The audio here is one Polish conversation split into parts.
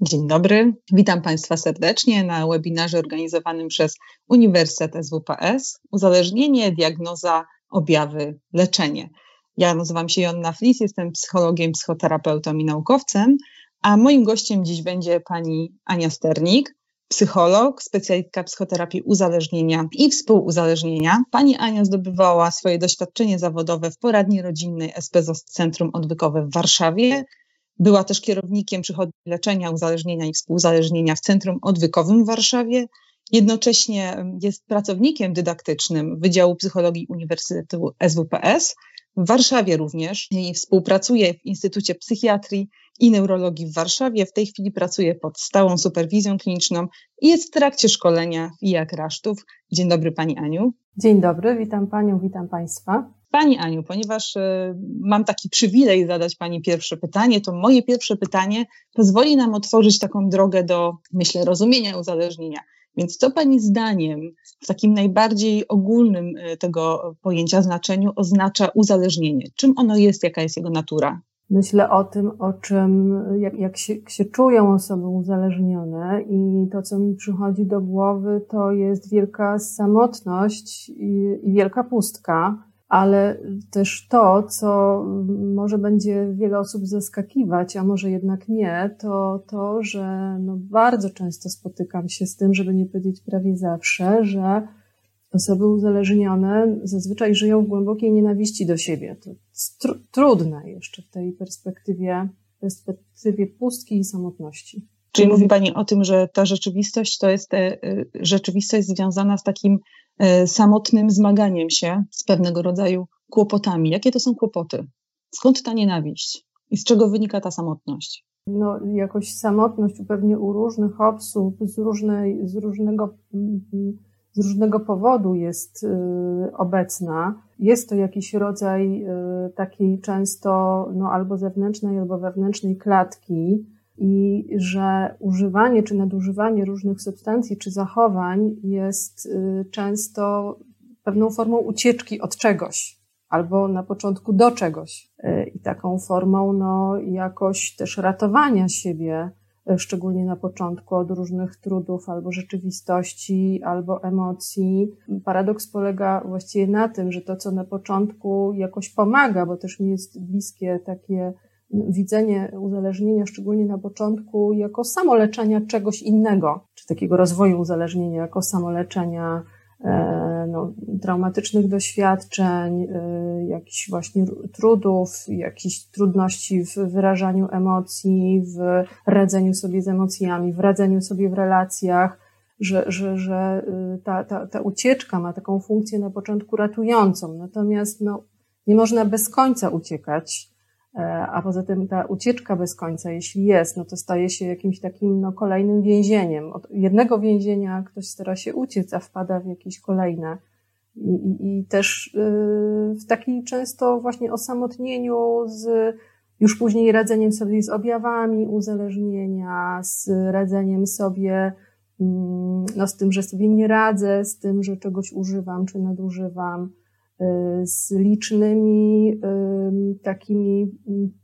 Dzień dobry, witam Państwa serdecznie na webinarze organizowanym przez Uniwersytet SWPS Uzależnienie, diagnoza, objawy, leczenie. Ja nazywam się Jonna Flis, jestem psychologiem, psychoterapeutą i naukowcem, a moim gościem dziś będzie pani Ania Sternik, psycholog, specjalistka psychoterapii uzależnienia i współuzależnienia. Pani Ania zdobywała swoje doświadczenie zawodowe w poradni rodzinnej SPZOS Centrum Odwykowe w Warszawie. Była też kierownikiem przychodni leczenia uzależnienia i współuzależnienia w Centrum Odwykowym w Warszawie. Jednocześnie jest pracownikiem dydaktycznym Wydziału Psychologii Uniwersytetu SWPS w Warszawie również i współpracuje w Instytucie Psychiatrii i Neurologii w Warszawie. W tej chwili pracuje pod stałą superwizją kliniczną i jest w trakcie szkolenia IAK Rasztów. Dzień dobry Pani Aniu. Dzień dobry, witam Panią, witam Państwa. Pani Aniu, ponieważ y, mam taki przywilej zadać Pani pierwsze pytanie, to moje pierwsze pytanie pozwoli nam otworzyć taką drogę do, myślę, rozumienia uzależnienia. Więc co Pani zdaniem w takim najbardziej ogólnym y, tego pojęcia znaczeniu oznacza uzależnienie? Czym ono jest, jaka jest jego natura? Myślę o tym, o czym, jak, jak, się, się czują osoby uzależnione i to, co mi przychodzi do głowy, to jest wielka samotność i, i wielka pustka ale też to, co może będzie wiele osób zaskakiwać, a może jednak nie, to to, że no bardzo często spotykam się z tym, żeby nie powiedzieć prawie zawsze, że osoby uzależnione zazwyczaj żyją w głębokiej nienawiści do siebie. To tr trudne jeszcze w tej perspektywie, perspektywie pustki i samotności. Czyli mówi Pani o tym, że ta rzeczywistość to jest e, e, rzeczywistość związana z takim samotnym zmaganiem się z pewnego rodzaju kłopotami. Jakie to są kłopoty? Skąd ta nienawiść? I z czego wynika ta samotność? No, jakoś samotność pewnie u różnych osób z, różnej, z, różnego, z różnego powodu jest y, obecna. Jest to jakiś rodzaj y, takiej często no, albo zewnętrznej, albo wewnętrznej klatki, i że używanie czy nadużywanie różnych substancji czy zachowań jest y, często pewną formą ucieczki od czegoś albo na początku do czegoś y, i taką formą no, jakoś też ratowania siebie, y, szczególnie na początku od różnych trudów albo rzeczywistości, albo emocji. Paradoks polega właściwie na tym, że to, co na początku jakoś pomaga, bo też mi jest bliskie takie widzenie uzależnienia, szczególnie na początku, jako samoleczenia czegoś innego, czy takiego rozwoju uzależnienia, jako samoleczenia e, no, traumatycznych doświadczeń, e, jakichś właśnie trudów, jakichś trudności w wyrażaniu emocji, w radzeniu sobie z emocjami, w radzeniu sobie w relacjach, że, że, że e, ta, ta, ta ucieczka ma taką funkcję na początku ratującą. Natomiast no, nie można bez końca uciekać a poza tym ta ucieczka bez końca, jeśli jest, no to staje się jakimś takim no, kolejnym więzieniem. Od jednego więzienia ktoś stara się uciec, a wpada w jakieś kolejne. I, i, i też yy, w takim często właśnie osamotnieniu z już później radzeniem sobie z objawami uzależnienia, z radzeniem sobie mm, no, z tym, że sobie nie radzę, z tym, że czegoś używam czy nadużywam z licznymi y, takimi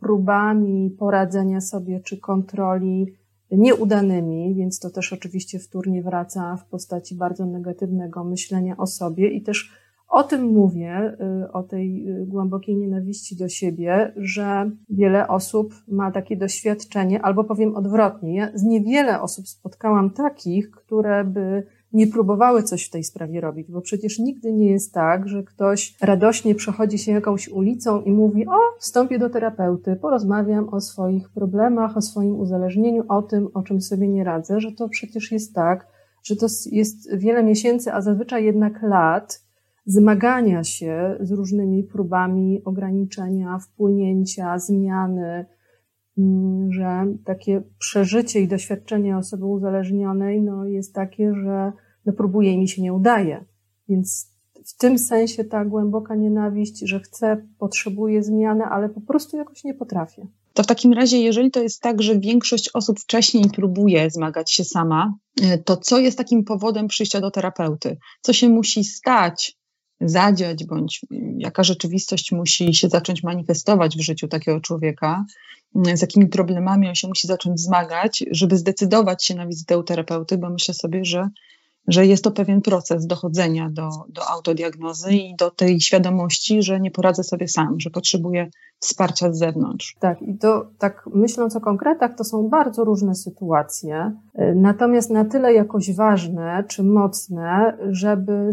próbami poradzenia sobie czy kontroli nieudanymi, więc to też oczywiście wtórnie wraca w postaci bardzo negatywnego myślenia o sobie i też o tym mówię, y, o tej głębokiej nienawiści do siebie, że wiele osób ma takie doświadczenie, albo powiem odwrotnie. Ja z niewiele osób spotkałam takich, które by nie próbowały coś w tej sprawie robić, bo przecież nigdy nie jest tak, że ktoś radośnie przechodzi się jakąś ulicą i mówi: O, wstąpię do terapeuty, porozmawiam o swoich problemach, o swoim uzależnieniu, o tym, o czym sobie nie radzę, że to przecież jest tak, że to jest wiele miesięcy, a zazwyczaj jednak lat zmagania się z różnymi próbami ograniczenia, wpłynięcia, zmiany, Mm, że takie przeżycie i doświadczenie osoby uzależnionej no, jest takie, że no, próbuje i mi się nie udaje. Więc w tym sensie ta głęboka nienawiść, że chcę, potrzebuję zmiany, ale po prostu jakoś nie potrafię. To w takim razie, jeżeli to jest tak, że większość osób wcześniej próbuje zmagać się sama, to co jest takim powodem przyjścia do terapeuty? Co się musi stać, zadziać, bądź jaka rzeczywistość musi się zacząć manifestować w życiu takiego człowieka, z jakimi problemami on się musi zacząć zmagać, żeby zdecydować się na wizytę u terapeuty, bo myślę sobie, że że jest to pewien proces dochodzenia do, do autodiagnozy i do tej świadomości, że nie poradzę sobie sam, że potrzebuję wsparcia z zewnątrz. Tak, i to tak myśląc o konkretach, to są bardzo różne sytuacje, natomiast na tyle jakoś ważne czy mocne, żeby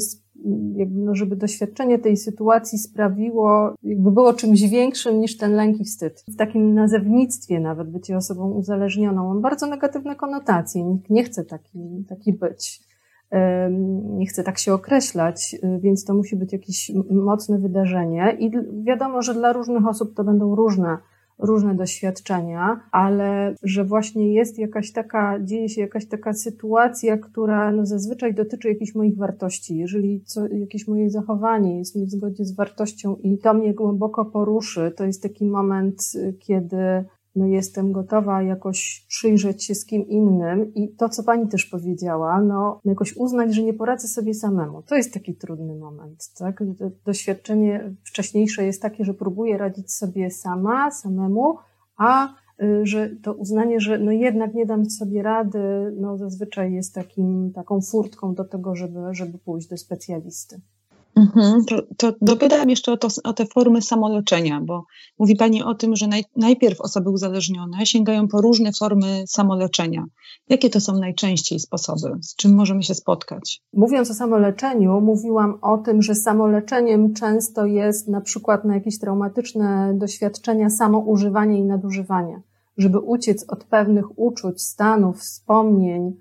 no, żeby doświadczenie tej sytuacji sprawiło, jakby było czymś większym niż ten lęk i wstyd. W takim nazewnictwie nawet bycie osobą uzależnioną, on bardzo negatywne konotacje. Nikt nie chce taki, taki być nie chcę tak się określać, y, więc to musi być jakieś mocne wydarzenie i wiadomo, że dla różnych osób to będą różne, różne doświadczenia, ale że właśnie jest jakaś taka, dzieje się jakaś taka sytuacja, która no zazwyczaj dotyczy jakichś moich wartości. Jeżeli co, jakieś moje zachowanie jest nie w zgodzie z wartością i to mnie głęboko poruszy, to jest taki moment, y, kiedy no jestem gotowa jakoś przyjrzeć się z kim innym i to, co pani też powiedziała, no jakoś uznać, że nie poradzę sobie samemu. To jest taki trudny moment, tak? Doświadczenie wcześniejsze jest takie, że próbuję radzić sobie sama, samemu, a y, że to uznanie, że no jednak nie dam sobie rady, no zazwyczaj jest takim, taką furtką do tego, żeby, żeby pójść do specjalisty. Mhm, to, to dopytałem jeszcze o, to, o te formy samoleczenia, bo mówi Pani o tym, że naj, najpierw osoby uzależnione sięgają po różne formy samoleczenia. Jakie to są najczęściej sposoby? Z czym możemy się spotkać? Mówiąc o samoleczeniu, mówiłam o tym, że samoleczeniem często jest na przykład na jakieś traumatyczne doświadczenia samoużywanie i nadużywanie. Żeby uciec od pewnych uczuć, stanów, wspomnień,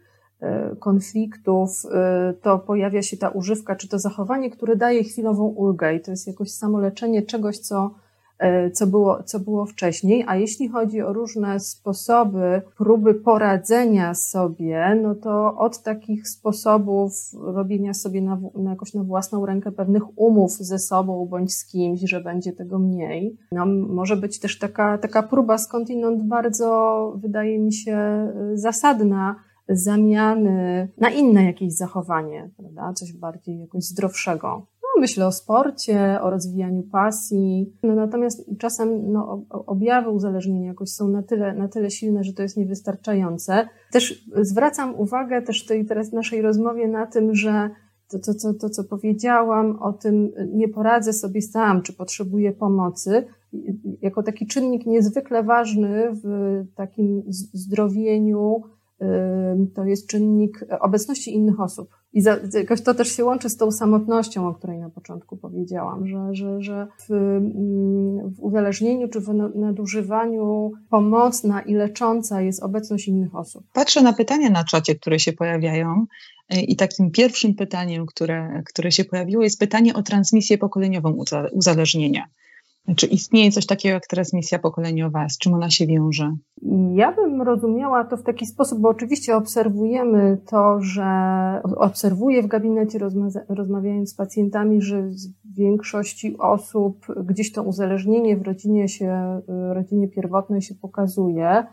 konfliktów, e, to pojawia się ta używka, czy to zachowanie, które daje chwilową ulgę i to jest jakoś samoleczenie czegoś, co, e, co, było, co było wcześniej. A jeśli chodzi o różne sposoby, próby poradzenia sobie, no to od takich sposobów robienia sobie na, na jakoś na własną rękę pewnych umów ze sobą bądź z kimś, że będzie tego mniej. No, może być też taka, taka próba skądinąd bardzo, wydaje mi się, zasadna, zamiany na inne jakieś zachowanie, prawda? Coś bardziej jakoś zdrowszego. No, myślę o sporcie, o rozwijaniu pasji. No, natomiast czasem no, objawy uzależnienia jakoś są na tyle, na tyle silne, że to jest niewystarczające. Też zwracam uwagę też tej teraz naszej rozmowie na tym, że to, to, to, to, co powiedziałam o tym, nie poradzę sobie sam, czy potrzebuję pomocy, jako taki czynnik niezwykle ważny w takim zdrowieniu, to jest czynnik obecności innych osób. I za, jakoś to też się łączy z tą samotnością, o której na początku powiedziałam, że, że, że w, w uzależnieniu czy w nadużywaniu pomocna i lecząca jest obecność innych osób. Patrzę na pytania na czacie, które się pojawiają. Y, I takim pierwszym pytaniem, które, które się pojawiło, jest pytanie o transmisję pokoleniową uzależnienia. Czy istnieje coś takiego jak transmisja pokoleniowa? Z czym ona się wiąże? Ja bym rozumiała to w taki sposób, bo oczywiście obserwujemy to, że obserwuję w gabinecie, rozmawiając z pacjentami, że w większości osób gdzieś to uzależnienie w rodzinie się, rodzinie pierwotnej się pokazuje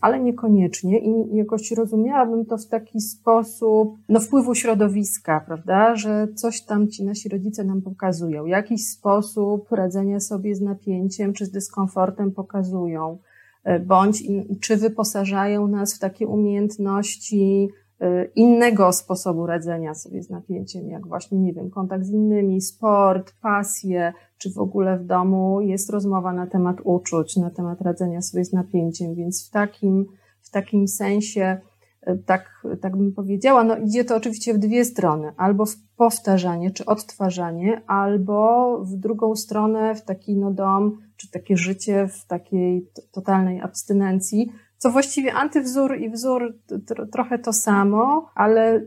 ale niekoniecznie i jakoś rozumiałabym to w taki sposób, no wpływu środowiska, prawda, że coś tam ci nasi rodzice nam pokazują, jakiś sposób radzenia sobie z napięciem czy z dyskomfortem pokazują, e, bądź czy wyposażają nas w takie umiejętności e, innego sposobu radzenia sobie z napięciem, jak właśnie, nie wiem, kontakt z innymi, sport, pasje, czy w ogóle w domu jest rozmowa na temat uczuć, na temat radzenia sobie z napięciem, więc w takim, w takim sensie, e, tak, tak bym powiedziała, no idzie to oczywiście w dwie strony, albo w powtarzanie czy odtwarzanie, albo w drugą stronę w taki no dom, czy takie życie w takiej totalnej abstynencji, co właściwie antywzór i wzór trochę to samo, ale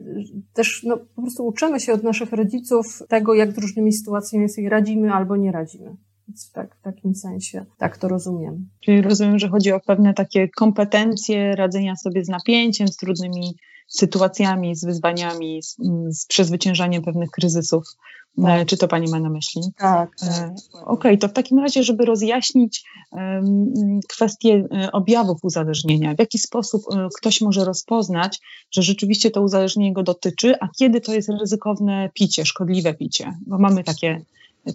też no, po prostu uczymy się od naszych rodziców tego, jak z różnymi sytuacjami sobie radzimy albo nie radzimy. Więc tak, w takim sensie tak to rozumiem. Czyli rozumiem, że chodzi o pewne takie kompetencje radzenia sobie z napięciem, z trudnymi sytuacjami, z wyzwaniami, z, z przezwyciężaniem pewnych kryzysów. Tak. Czy to Pani ma na myśli? Tak. tak Okej, okay, to w takim razie, żeby rozjaśnić kwestię objawów uzależnienia, w jaki sposób ktoś może rozpoznać, że rzeczywiście to uzależnienie go dotyczy, a kiedy to jest ryzykowne picie, szkodliwe picie, bo mamy takie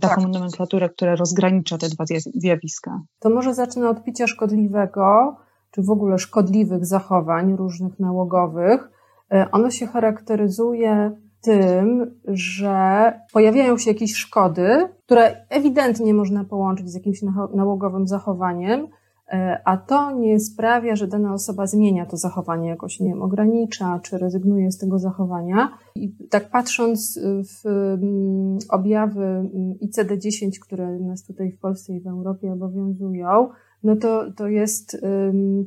taką tak. nomenklaturę, która rozgranicza te dwa zjawiska. To może zacznę od picia szkodliwego, czy w ogóle szkodliwych zachowań różnych nałogowych. E, ono się charakteryzuje tym, że pojawiają się jakieś szkody, które ewidentnie można połączyć z jakimś nałogowym zachowaniem, E, a to nie sprawia, że dana osoba zmienia to zachowanie jakoś, nie wiem, ogranicza czy rezygnuje z tego zachowania. I tak patrząc w mm, objawy mm, ICD-10, które nas tutaj w Polsce i w Europie obowiązują, no to, to jest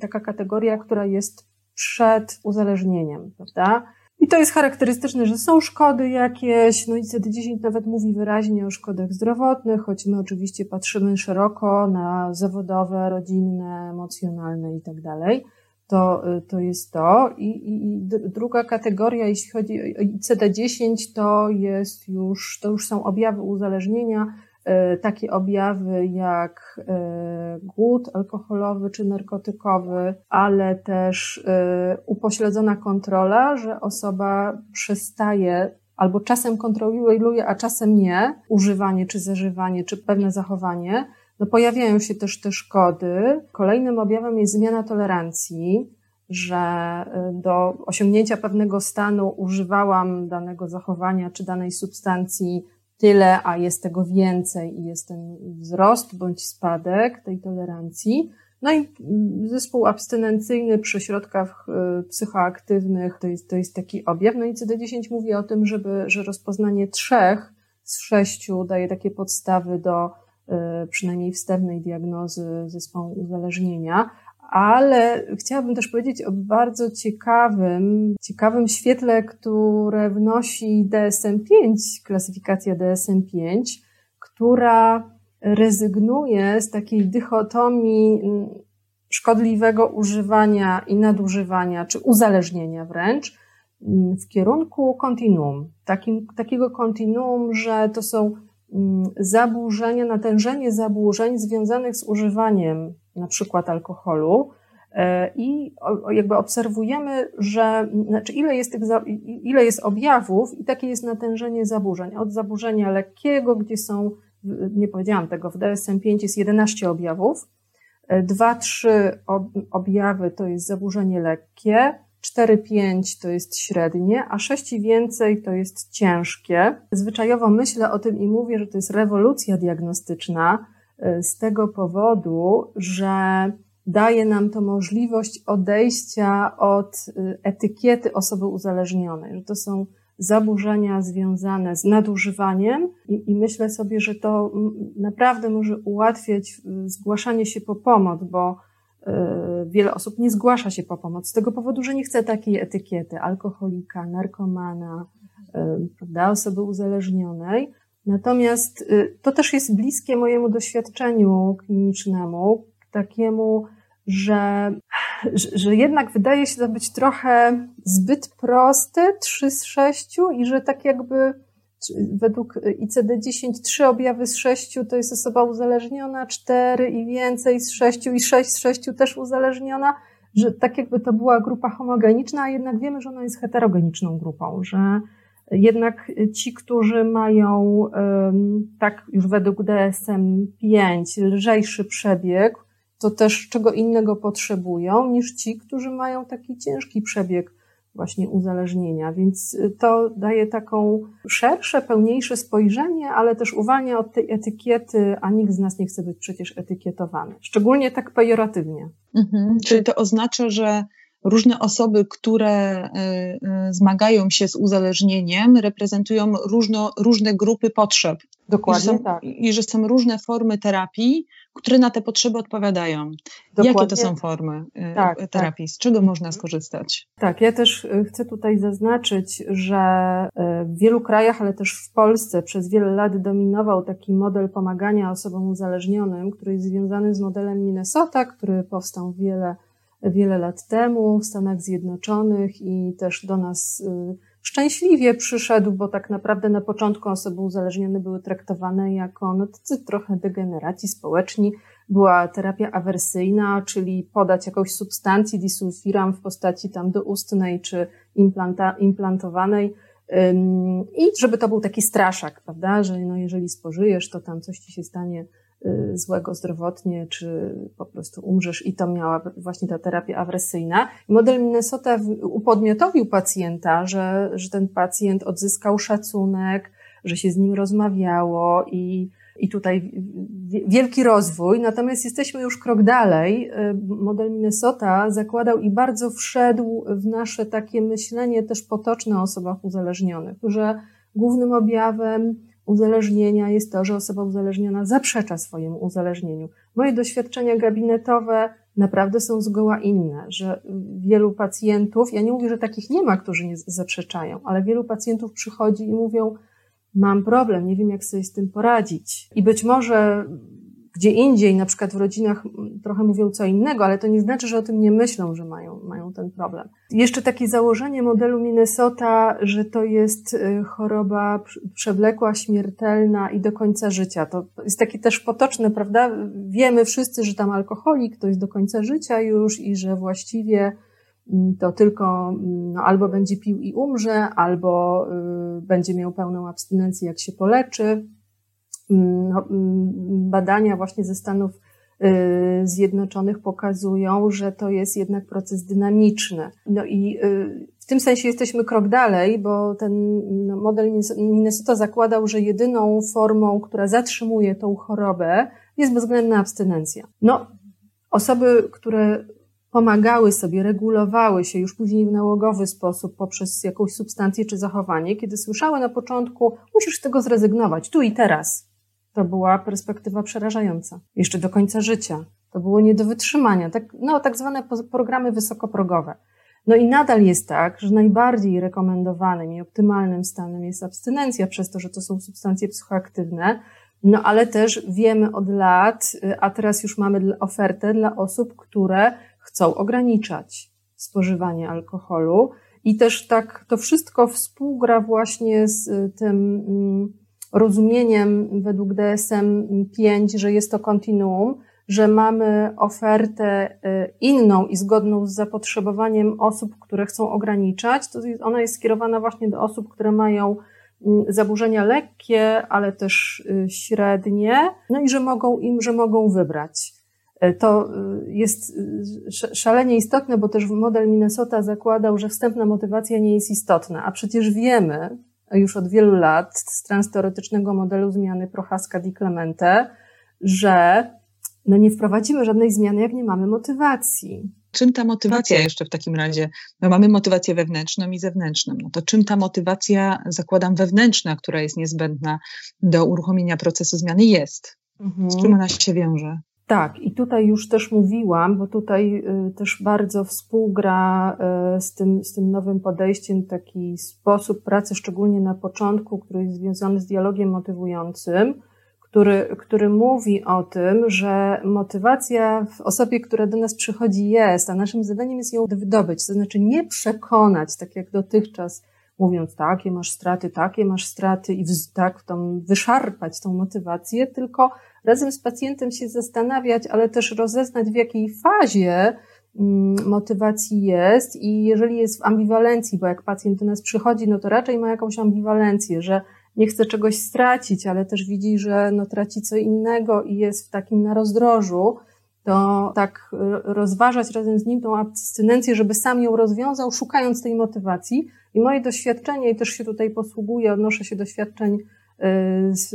taka kategoria, która jest przed uzależnieniem, prawda? I to jest charakterystyczne, że są szkody jakieś, no ICD-10 nawet mówi wyraźnie o szkodach zdrowotnych, choć my oczywiście patrzymy szeroko na zawodowe, rodzinne, emocjonalne i tak dalej. To, to jest to. I, i, I druga kategoria, jeśli chodzi o ICD-10, to jest już, to już są objawy uzależnienia, takie objawy jak e, głód alkoholowy czy narkotykowy, ale też e, upośledzona kontrola, że osoba przestaje albo czasem kontroluje, a czasem nie, używanie czy zażywanie, czy pewne zachowanie, no pojawiają się też te szkody. Kolejnym objawem jest zmiana tolerancji, że do osiągnięcia pewnego stanu używałam danego zachowania czy danej substancji tyle, a jest tego więcej i jest ten wzrost bądź spadek tej tolerancji. No i zespół abstynencyjny przy środkach y, psychoaktywnych to jest, to jest taki objaw. No i CD10 mówi o tym, żeby, że rozpoznanie trzech z sześciu daje takie podstawy do y, przynajmniej wstępnej diagnozy zespołu uzależnienia ale chciałabym też powiedzieć o bardzo ciekawym, ciekawym świetle, które wnosi DSM-5, klasyfikacja DSM-5, która rezygnuje z takiej dychotomii mm, szkodliwego używania i nadużywania, czy uzależnienia wręcz, mm, w kierunku kontinuum. Takiego kontinuum, że to są mm, zaburzenia, natężenie zaburzeń związanych z używaniem na przykład alkoholu, e, i jakby obserwujemy, że znaczy ile, jest tych, ile jest objawów i takie jest natężenie zaburzeń. Od zaburzenia lekkiego, gdzie są, nie powiedziałam tego, w DSM-5 jest 11 objawów, 2-3 e, objawy to jest zaburzenie lekkie, 4-5 to jest średnie, a 6 i więcej to jest ciężkie. Zwyczajowo myślę o tym i mówię, że to jest rewolucja diagnostyczna, z tego powodu, że daje nam to możliwość odejścia od e, etykiety osoby uzależnionej, że to są zaburzenia związane z nadużywaniem i, i, myślę sobie, że to naprawdę może ułatwiać e, zgłaszanie się po pomoc, bo wiele osób nie zgłasza się po pomoc z tego powodu, że nie chce takiej etykiety. Alkoholika, narkomana, prawda, osoby uzależnionej, Natomiast y, to też jest bliskie mojemu doświadczeniu klinicznemu, takiemu, że, że jednak wydaje się to być trochę zbyt proste, 3 z 6 i że tak jakby według ICD-10 3 objawy z 6 to jest osoba uzależniona, 4 i więcej z 6 i 6 z 6 też uzależniona, że tak jakby to była grupa homogeniczna, a jednak wiemy, że ona jest heterogeniczną grupą, że jednak ci, którzy mają, tak już według DSM-5, lżejszy przebieg, to też czego innego potrzebują niż ci, którzy mają taki ciężki przebieg właśnie uzależnienia. Więc to daje taką szersze, pełniejsze spojrzenie, ale też uwalnia od tej etykiety, a nikt z nas nie chce być przecież etykietowany. Szczególnie tak pejoratywnie. Mhm. Czyli to oznacza, że różne osoby, które e, e, zmagają się z uzależnieniem, reprezentują różno, różne grupy potrzeb. Dokładnie I że, są, tak. I że są różne formy terapii, które na te potrzeby odpowiadają. Dokładnie. Jakie to są formy e, tak, tak, terapii? Z czego można skorzystać? Tak, ja też chcę tutaj zaznaczyć, że w wielu krajach, ale też w Polsce przez wiele lat dominował taki model pomagania osobom uzależnionym, który jest związany z modelem Minnesota, który powstał wiele wiele lat temu w Stanach Zjednoczonych i też do nas y, szczęśliwie przyszedł, bo tak naprawdę na początku osoby uzależnione były traktowane jako no, tacy trochę degeneraci społeczni. Była terapia awersyjna, czyli podać jakąś substancję disulfiram w postaci tam doustnej czy implanta, implantowanej i żeby to był taki straszak, prawda, że no jeżeli spożyjesz, to tam coś ci się stanie złego zdrowotnie, czy po prostu umrzesz i to miała właśnie ta terapia awersyjna. I model Minnesota upodmiotowił pacjenta, że, że ten pacjent odzyskał szacunek, że się z nim rozmawiało i i tutaj wielki rozwój, natomiast jesteśmy już krok dalej. Model Minnesota zakładał i bardzo wszedł w nasze takie myślenie też potoczne o osobach uzależnionych, że głównym objawem uzależnienia jest to, że osoba uzależniona zaprzecza swojemu uzależnieniu. Moje doświadczenia gabinetowe naprawdę są zgoła inne, że wielu pacjentów, ja nie mówię, że takich nie ma, którzy nie zaprzeczają, ale wielu pacjentów przychodzi i mówią, mam problem, nie wiem jak sobie z tym poradzić. I być może gdzie indziej, na przykład w rodzinach trochę mówią co innego, ale to nie znaczy, że o tym nie myślą, że mają, mają ten problem. Jeszcze takie założenie modelu Minnesota, że to jest y, choroba przewlekła, śmiertelna i do końca życia. To jest takie też potoczne, prawda? Wiemy wszyscy, że tam alkoholik to jest do końca życia już i że właściwie Mm, to tylko mm, no, albo będzie pił i umrze, albo y, będzie miał pełną abstynencję, jak się poleczy. No, badania właśnie ze Stanów y, Zjednoczonych pokazują, że to jest jednak proces dynamiczny. No i y, w tym sensie jesteśmy krok dalej, bo ten no, model Minnesota zakładał, że jedyną formą, która zatrzymuje tą chorobę, jest bezwzględna abstynencja. No, osoby, które pomagały sobie, regulowały się już później w nałogowy sposób poprzez jakąś substancję czy zachowanie, kiedy słyszały na początku, musisz z tego zrezygnować, tu i teraz. To była perspektywa przerażająca. Jeszcze do końca życia. To było nie do wytrzymania. Tak, no, tak zwane programy wysokoprogowe. No i nadal jest tak, że najbardziej rekomendowanym i optymalnym stanem jest abstynencja, przez to, że to są substancje psychoaktywne, no ale też wiemy od lat, y, a teraz już mamy ofertę dla osób, które chcą ograniczać spożywanie alkoholu i też tak to wszystko współgra właśnie z y, tym mm, rozumieniem według DSM-5, że jest to kontinuum, że mamy ofertę y, inną i zgodną z zapotrzebowaniem osób, które chcą ograniczać, to ona jest skierowana właśnie do osób, które mają mm, zaburzenia lekkie, ale też y, średnie, no i że mogą im, że mogą wybrać. E, to y, jest y, szalenie istotne, bo też model Minnesota zakładał, że wstępna motywacja nie jest istotna, a przecież wiemy już od wielu lat z transteoretycznego modelu zmiany Prochaska-Di Clemente, że no nie wprowadzimy żadnej zmiany, jak nie mamy motywacji. Czym ta motywacja jeszcze w takim razie? No mamy motywację wewnętrzną i zewnętrzną. No to czym ta motywacja, zakładam, wewnętrzna, która jest niezbędna do uruchomienia procesu zmiany jest? Mhm. Z czym ona się wiąże? Tak, i tutaj już też mówiłam, bo tutaj y, też bardzo współgra y, z tym, z tym nowym podejściem taki sposób pracy, szczególnie na początku, który jest związany z dialogiem motywującym, który, który mówi o tym, że motywacja w osobie, która do nas przychodzi jest, a naszym zadaniem jest ją wydobyć, to znaczy nie przekonać, tak jak dotychczas, mówiąc takie masz straty, takie masz straty i tak tam wyszarpać tą motywację, tylko razem z pacjentem się zastanawiać, ale też rozeznać w jakiej fazie mm, motywacji jest i jeżeli jest w ambiwalencji, bo jak pacjent do nas przychodzi, no to raczej ma jakąś ambiwalencję, że nie chce czegoś stracić, ale też widzi, że no traci co innego i jest w takim na rozdrożu, to tak rozważać razem z nim tą abstynencję, żeby sam ją rozwiązał, szukając tej motywacji. I moje doświadczenie, i też się tutaj posługuję, odnoszę się doświadczeń z,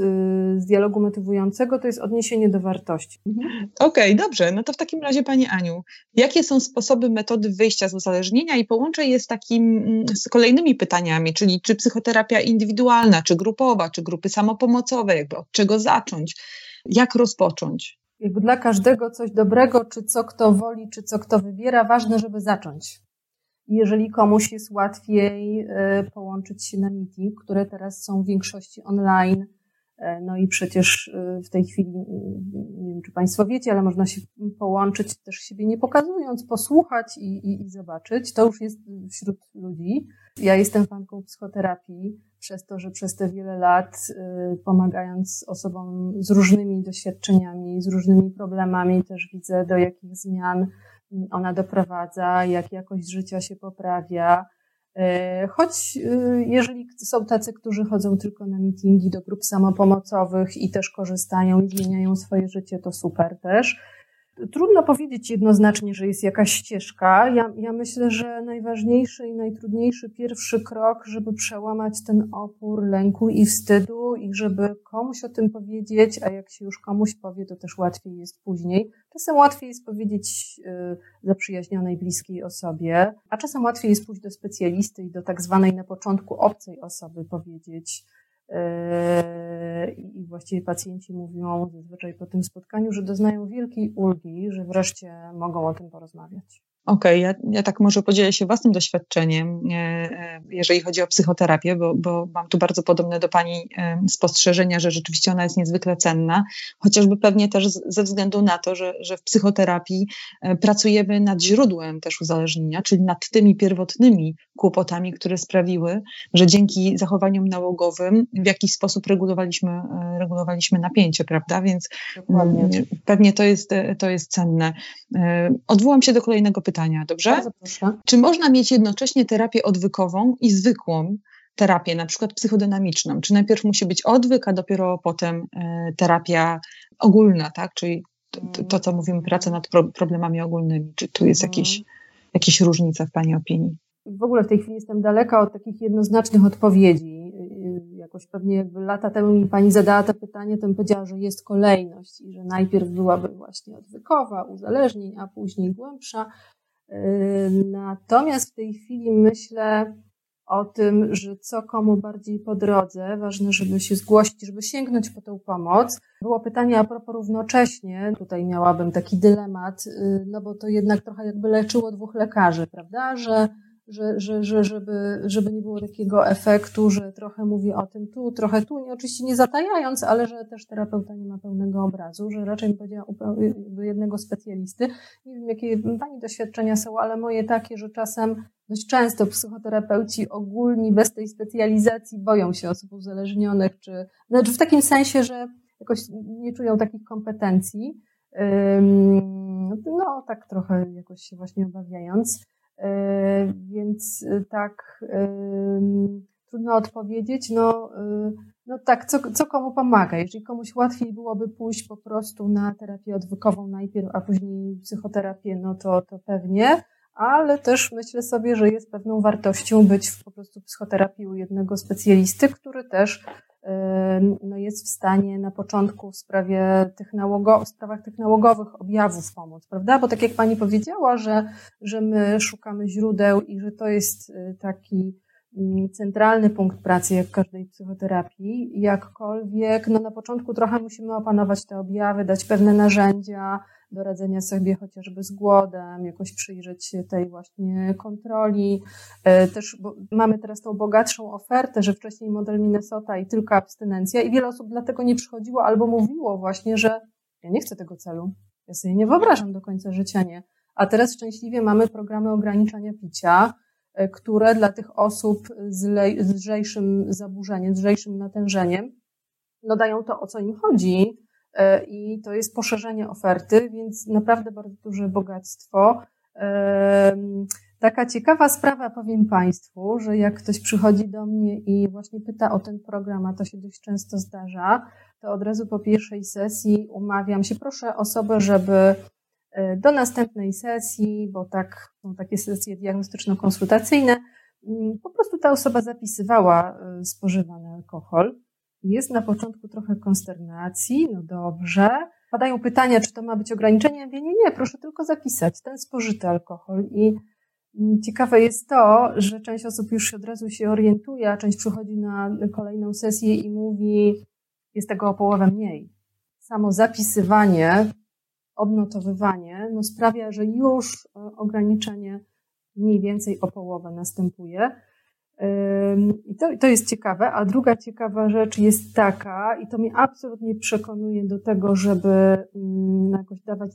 z dialogu motywującego, to jest odniesienie do wartości. Mhm. Okej, okay, dobrze. No to w takim razie, Pani Aniu, jakie są sposoby, metody wyjścia z uzależnienia i połączę je z takim, mm, z kolejnymi pytaniami, czyli czy psychoterapia indywidualna, czy grupowa, czy grupy samopomocowe, jakby od czego zacząć, jak rozpocząć? Jakby dla każdego coś dobrego, czy co kto woli, czy co kto wybiera, ważne, żeby zacząć jeżeli komuś jest łatwiej e, połączyć się na meeting, które teraz są w większości online, E, no i przecież e, w tej chwili, nie wiem czy Państwo wiecie, ale można się połączyć też siebie nie pokazując, posłuchać i, i, i zobaczyć. To już jest wśród ludzi. Ja jestem fanką psychoterapii przez to, że przez te wiele lat pomagając osobom z różnymi doświadczeniami, z różnymi problemami, też widzę do jakich zmian ona doprowadza, jak jakość życia się poprawia E, choć e, jeżeli są tacy, którzy chodzą tylko na meetingi do grup samopomocowych i też korzystają i zmieniają swoje życie, to super też. Trudno powiedzieć jednoznacznie, że jest jakaś ścieżka. Ja, ja myślę, że najważniejszy i najtrudniejszy pierwszy krok, żeby przełamać ten opór lęku i wstydu i żeby komuś o tym powiedzieć, a jak się już komuś powie, to też łatwiej jest później. Czasem łatwiej jest powiedzieć y, zaprzyjaźnionej, bliskiej osobie, a czasem łatwiej jest pójść do specjalisty i do tak zwanej na początku obcej osoby powiedzieć, I właściwie pacjenci mówią zazwyczaj po tym spotkaniu, że doznają wielkiej ulgi, że wreszcie mogą o tym porozmawiać. Okej, okay, ja, ja tak może podzielę się własnym doświadczeniem, e, e, jeżeli chodzi o psychoterapię, bo, bo mam tu bardzo podobne do Pani e, spostrzeżenia, że rzeczywiście ona jest niezwykle cenna, chociażby pewnie też ze względu na to, że, że w psychoterapii pracujemy nad źródłem też uzależnienia, czyli nad tymi pierwotnymi kłopotami, które sprawiły, że dzięki zachowaniom nałogowym w jakiś sposób regulowaliśmy, regulowaliśmy napięcie, prawda? Więc Dokładnie. Mm, pewnie to jest, to jest cenne. Odwołam się do kolejnego pytania pytania, dobrze? Czy można mieć jednocześnie terapię odwykową i zwykłą terapię, na przykład psychodynamiczną? Czy najpierw musi być odwyk, a dopiero potem e, terapia ogólna, tak? Czyli to, to co mówimy, praca nad problemami ogólnymi. Czy tu jest jakieś, mhm. jakieś różnica w Pani opinii? W ogóle w tej chwili jestem daleka od takich jednoznacznych odpowiedzi. Jakoś pewnie jakby lata temu mi pani zadała to pytanie, to bym powiedziała, że jest kolejność i że najpierw byłaby właśnie odwykowa, uzależnień, a później głębsza. Natomiast w tej chwili myślę o tym, że co komu bardziej po drodze, ważne, żeby się zgłosić, żeby sięgnąć po tę pomoc. Było pytanie a propos równocześnie, tutaj miałabym taki dylemat, y, no bo to jednak trochę jakby leczyło dwóch lekarzy, prawda, że że, że, że żeby, żeby nie było takiego efektu, że trochę mówi o tym tu, trochę tu, nie, oczywiście nie zatajając, ale że też terapeuta nie ma pełnego obrazu, że raczej bym powiedziała do jednego specjalisty. Nie wiem, jakie Pani doświadczenia są, ale moje takie, że czasem dość często psychoterapeuci ogólni bez tej specjalizacji boją się osób uzależnionych, czy znaczy w takim sensie, że jakoś nie czują takich kompetencji. No, tak trochę jakoś się właśnie obawiając. E, więc e, tak trudno odpowiedzieć. No, e, no tak, co, co komu pomaga? Jeżeli komuś łatwiej byłoby pójść po prostu na terapię odwykową najpierw, a później psychoterapię, no to, to pewnie, ale też myślę sobie, że jest pewną wartością być w po prostu psychoterapii u jednego specjalisty, który też no jest w stanie na początku w sprawie tych nałogo, w sprawach tych nałogowych objawów pomóc, prawda? Bo tak jak pani powiedziała, że, że my szukamy źródeł i że to jest y, taki mm, centralny punkt pracy, jak każdej psychoterapii, jakkolwiek, no na początku trochę musimy opanować te objawy, dać pewne narzędzia, do radzenia sobie chociażby z głodem, jakoś przyjrzeć się tej właśnie kontroli. E, też mamy teraz tą bogatszą ofertę, że wcześniej model Minnesota i tylko abstynencja i wiele osób dlatego nie przychodziło albo mówiło właśnie, że ja nie chcę tego celu. Ja sobie nie wyobrażam do końca życia, nie. A teraz szczęśliwie mamy programy ograniczania picia, e, które dla tych osób z, lżejszym zaburzeniem, z lżejszym natężeniem, no dają to, o co im chodzi, i to jest poszerzenie oferty, więc naprawdę bardzo duże bogactwo. E, taka ciekawa sprawa, powiem Państwu, że jak ktoś przychodzi do mnie i właśnie pyta o ten program, a to się dość często zdarza, to od razu po pierwszej sesji umawiam się, proszę osobę, żeby e, do następnej sesji, bo tak są takie sesje diagnostyczno-konsultacyjne, mm, po prostu ta osoba zapisywała spożywany alkohol. Jest na początku trochę konsternacji, no dobrze. Padają pytania, czy to ma być ograniczenie. Ja mówię, nie, nie, proszę tylko zapisać ten spożyty alkohol. I mm, ciekawe jest to, że część osób już od razu się orientuje, a część przychodzi na kolejną sesję i mówi, jest tego o połowę mniej. Samo zapisywanie, odnotowywanie, no sprawia, że już e, ograniczenie mniej więcej o połowę następuje. I to, to jest ciekawe. A druga ciekawa rzecz jest taka, i to mnie absolutnie przekonuje do tego, żeby mm, jakoś dawać,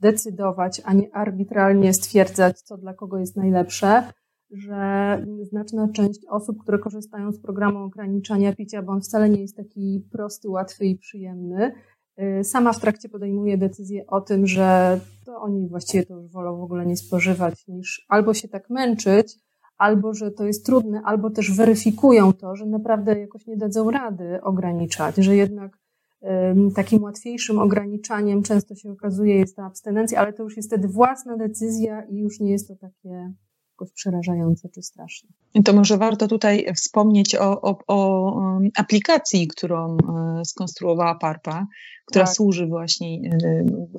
decydować, a nie arbitralnie stwierdzać, co dla kogo jest najlepsze, że znaczna część osób, które korzystają z programu ograniczania picia, bo on wcale nie jest taki prosty, łatwy i przyjemny, y, sama w trakcie podejmuje decyzję o tym, że to oni właściwie to już wolą w ogóle nie spożywać, niż albo się tak męczyć, albo że to jest trudne, albo też weryfikują to, że naprawdę jakoś nie dadzą rady ograniczać, że jednak takim łatwiejszym ograniczaniem często się okazuje jest ta abstynencja, ale to już jest wtedy własna decyzja i już nie jest to takie jakoś przerażające czy straszne. To może warto tutaj wspomnieć o, o, o aplikacji, którą e, skonstruowała PARPA, która tak. służy właśnie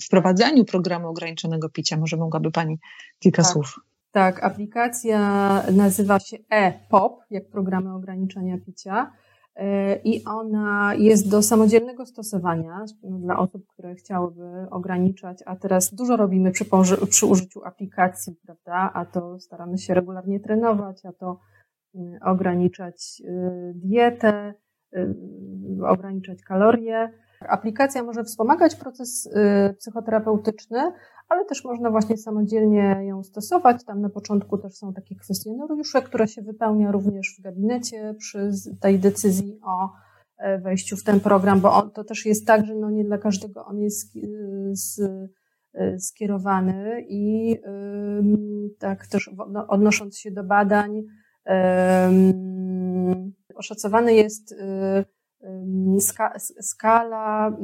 wprowadzeniu programu ograniczonego picia. Może mogłaby Pani kilka tak. słów tak, aplikacja nazywa się e-POP, jak programy ograniczenia picia. E, I ona jest do samodzielnego stosowania dla osób, które chciałyby ograniczać, a teraz dużo robimy przy, przy użyciu aplikacji, prawda? A to staramy się regularnie trenować, a to mm, ograniczać y, dietę, y, ograniczać kalorie. Aplikacja może wspomagać proces y, psychoterapeutyczny, ale też można właśnie samodzielnie ją stosować. Tam na początku też są takie kwestionariusze, które się wypełnia również w gabinecie przy tej decyzji o e, wejściu w ten program, bo on, to też jest tak, że no nie dla każdego on jest e, skierowany i tak też no, odnosząc się do badań, oszacowany jest skala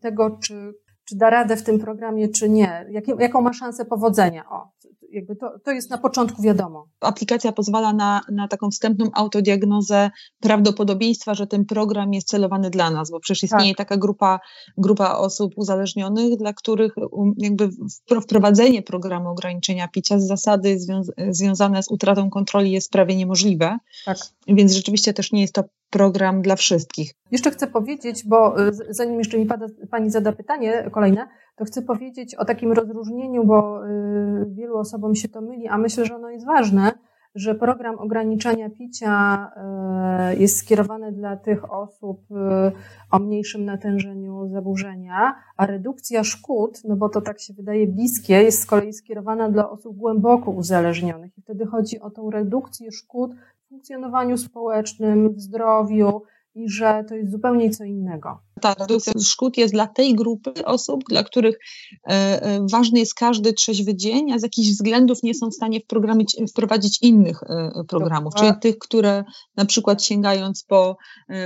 tego, czy czy da radę w tym programie, czy nie, jakie, jaką ma szansę powodzenia. O, jakby to, to jest na początku wiadomo. Aplikacja pozwala na, na taką wstępną autodiagnozę prawdopodobieństwa, że ten program jest celowany dla nas, bo przecież istnieje tak. taka grupa, grupa osób uzależnionych, dla których um, jakby wprowadzenie programu ograniczenia picia z zasady związ związane z utratą kontroli jest prawie niemożliwe. Tak. Więc rzeczywiście też nie jest to program dla wszystkich. Jeszcze chcę powiedzieć, bo y, zanim jeszcze mi pada, Pani zada pytanie kolejne, to chcę powiedzieć o takim rozróżnieniu, bo y, wielu osobom się to myli, a myślę, że ono jest ważne, że program ograniczania picia y, jest skierowany dla tych osób o mniejszym natężeniu zaburzenia, a redukcja szkód, no bo to tak się wydaje bliskie, jest z kolei skierowana dla osób głęboko uzależnionych. I wtedy chodzi o tą redukcję szkód funkcjonowaniu społecznym, w zdrowiu i że to jest zupełnie co innego. Ta redukcja szkód jest dla tej grupy osób, dla których e, e, ważny jest każdy trzeźwy dzień, a z jakichś względów nie są w stanie wprowadzić innych e, programów, czyli tych, które na przykład sięgając po,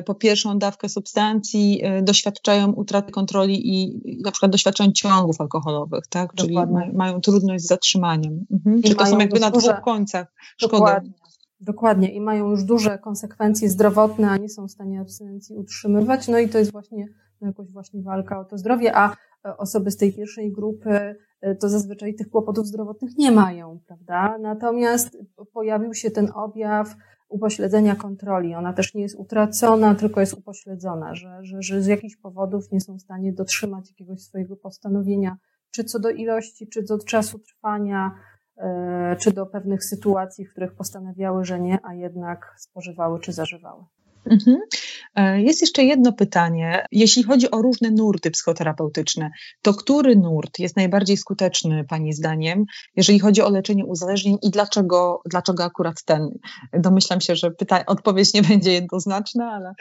po pierwszą dawkę substancji doświadczają utraty kontroli i na przykład doświadczają ciągów alkoholowych, tak? czyli mają trudność z zatrzymaniem. Mhm. Czyli to są jakby na dwóch końcach szkody. Dokładnie. I mają już duże konsekwencje zdrowotne, a nie są w stanie abstynencji utrzymywać. No i to jest właśnie no jakoś właśnie walka o to zdrowie, a e, osoby z tej pierwszej grupy e, to zazwyczaj tych kłopotów zdrowotnych nie mają, prawda? Natomiast pojawił się ten objaw upośledzenia kontroli. Ona też nie jest utracona, tylko jest upośledzona, że, że, że z jakichś powodów nie są w stanie dotrzymać jakiegoś swojego postanowienia, czy co do ilości, czy do czasu trwania, czy do pewnych sytuacji, w których postanawiały, że nie, a jednak spożywały czy zażywały. Mhm. E, jest jeszcze jedno pytanie. Jeśli chodzi o różne nurty psychoterapeutyczne, to który nurt jest najbardziej skuteczny Pani zdaniem, jeżeli chodzi o leczenie uzależnień i dlaczego, dlaczego akurat ten? Domyślam się, że pyta- odpowiedź nie będzie jednoznaczna, ale.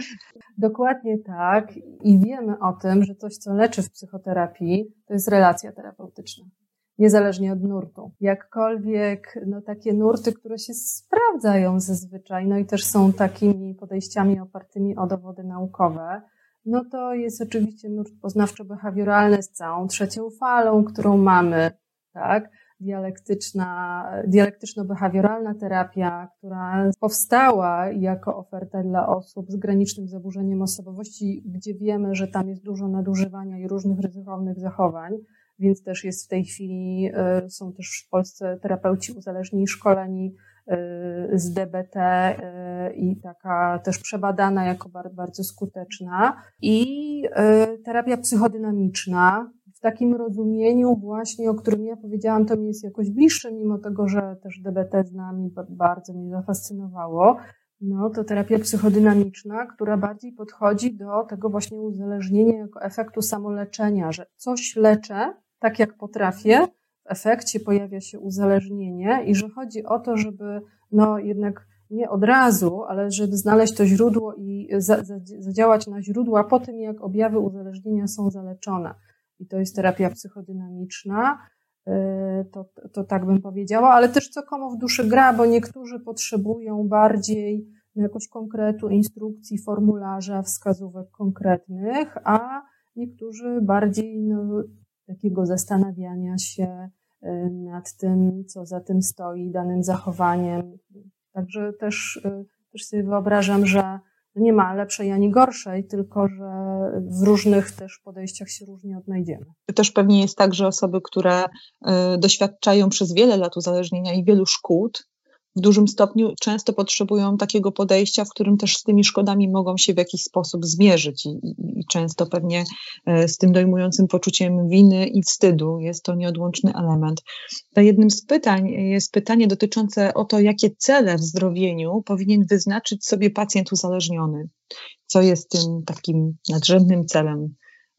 Dokładnie tak. I wiemy o tym, że coś, co leczy w psychoterapii, to jest relacja terapeutyczna niezależnie od nurtu. Jakkolwiek no, takie nurty, które się sprawdzają zazwyczaj, no i też są takimi podejściami opartymi o dowody naukowe, no to jest oczywiście nurt poznawczo-behawioralny z całą trzecią falą, którą mamy, tak? Dialektyczna, dialektyczno-behawioralna terapia, która powstała jako oferta dla osób z granicznym zaburzeniem osobowości, gdzie wiemy, że tam jest dużo nadużywania i różnych ryzykownych zachowań więc też jest w tej chwili, e, są też w Polsce terapeuci uzależnieni, szkoleni e, z DBT e, i taka też przebadana jako bardzo skuteczna. I terapia psychodynamiczna, w takim rozumieniu właśnie, o którym ja powiedziałam, to mi jest jakoś bliższe, mimo tego, że też DBT z nami bardzo mnie zafascynowało, no to terapia psychodynamiczna, która bardziej podchodzi do tego właśnie uzależnienia jako efektu samoleczenia, że coś leczę tak jak potrafię, w efekcie pojawia się uzależnienie i że chodzi o to, żeby no jednak nie od razu, ale żeby znaleźć to źródło i zadziałać na źródła po tym, jak objawy uzależnienia są zaleczone. I to jest terapia psychodynamiczna. Y, to, to tak bym powiedziała, ale też co komu w duszy gra, bo niektórzy potrzebują bardziej jakoś konkretu, instrukcji, formularza, wskazówek konkretnych, a niektórzy bardziej no, takiego zastanawiania się y, nad tym, co za tym stoi, danym zachowaniem. Także też, y, też sobie wyobrażam, że nie ma lepszej ani gorszej, tylko że w różnych też podejściach się różnie odnajdziemy. Też pewnie jest tak, że osoby, które y, doświadczają przez wiele lat uzależnienia i wielu szkód, w dużym stopniu często potrzebują takiego podejścia, w którym też z tymi szkodami mogą się w jakiś sposób zmierzyć i, i, i często pewnie e, z tym dojmującym poczuciem winy i wstydu jest to nieodłączny element. To jednym z pytań jest pytanie dotyczące o to, jakie cele w zdrowieniu powinien wyznaczyć sobie pacjent uzależniony. Co jest tym takim nadrzędnym celem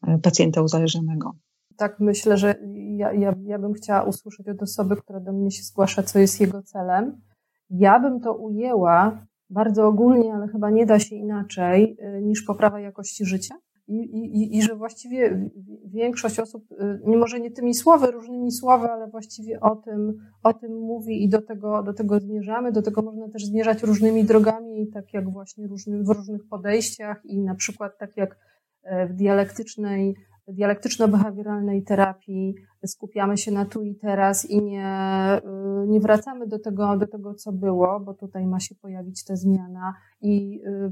e, pacjenta uzależnionego? tak myślę, że ja, ja, ja bym chciała usłyszeć od osoby, która do mnie się zgłasza, co jest jego celem. Ja bym to ujęła bardzo ogólnie, ale chyba nie da się inaczej y, niż poprawa jakości życia. I, i, I że właściwie większość osób, y, nie może nie tymi słowy, różnymi słowy, ale właściwie o tym, o tym mówi i do tego, do tego zmierzamy. Do tego można też zmierzać różnymi drogami, tak jak właśnie różny, w różnych podejściach i na przykład tak jak e, w dialektycznej dialektyczno-behawioralnej terapii skupiamy się na tu i teraz i nie, y, nie wracamy do tego, do tego, co było, bo tutaj ma się pojawić ta zmiana. I y,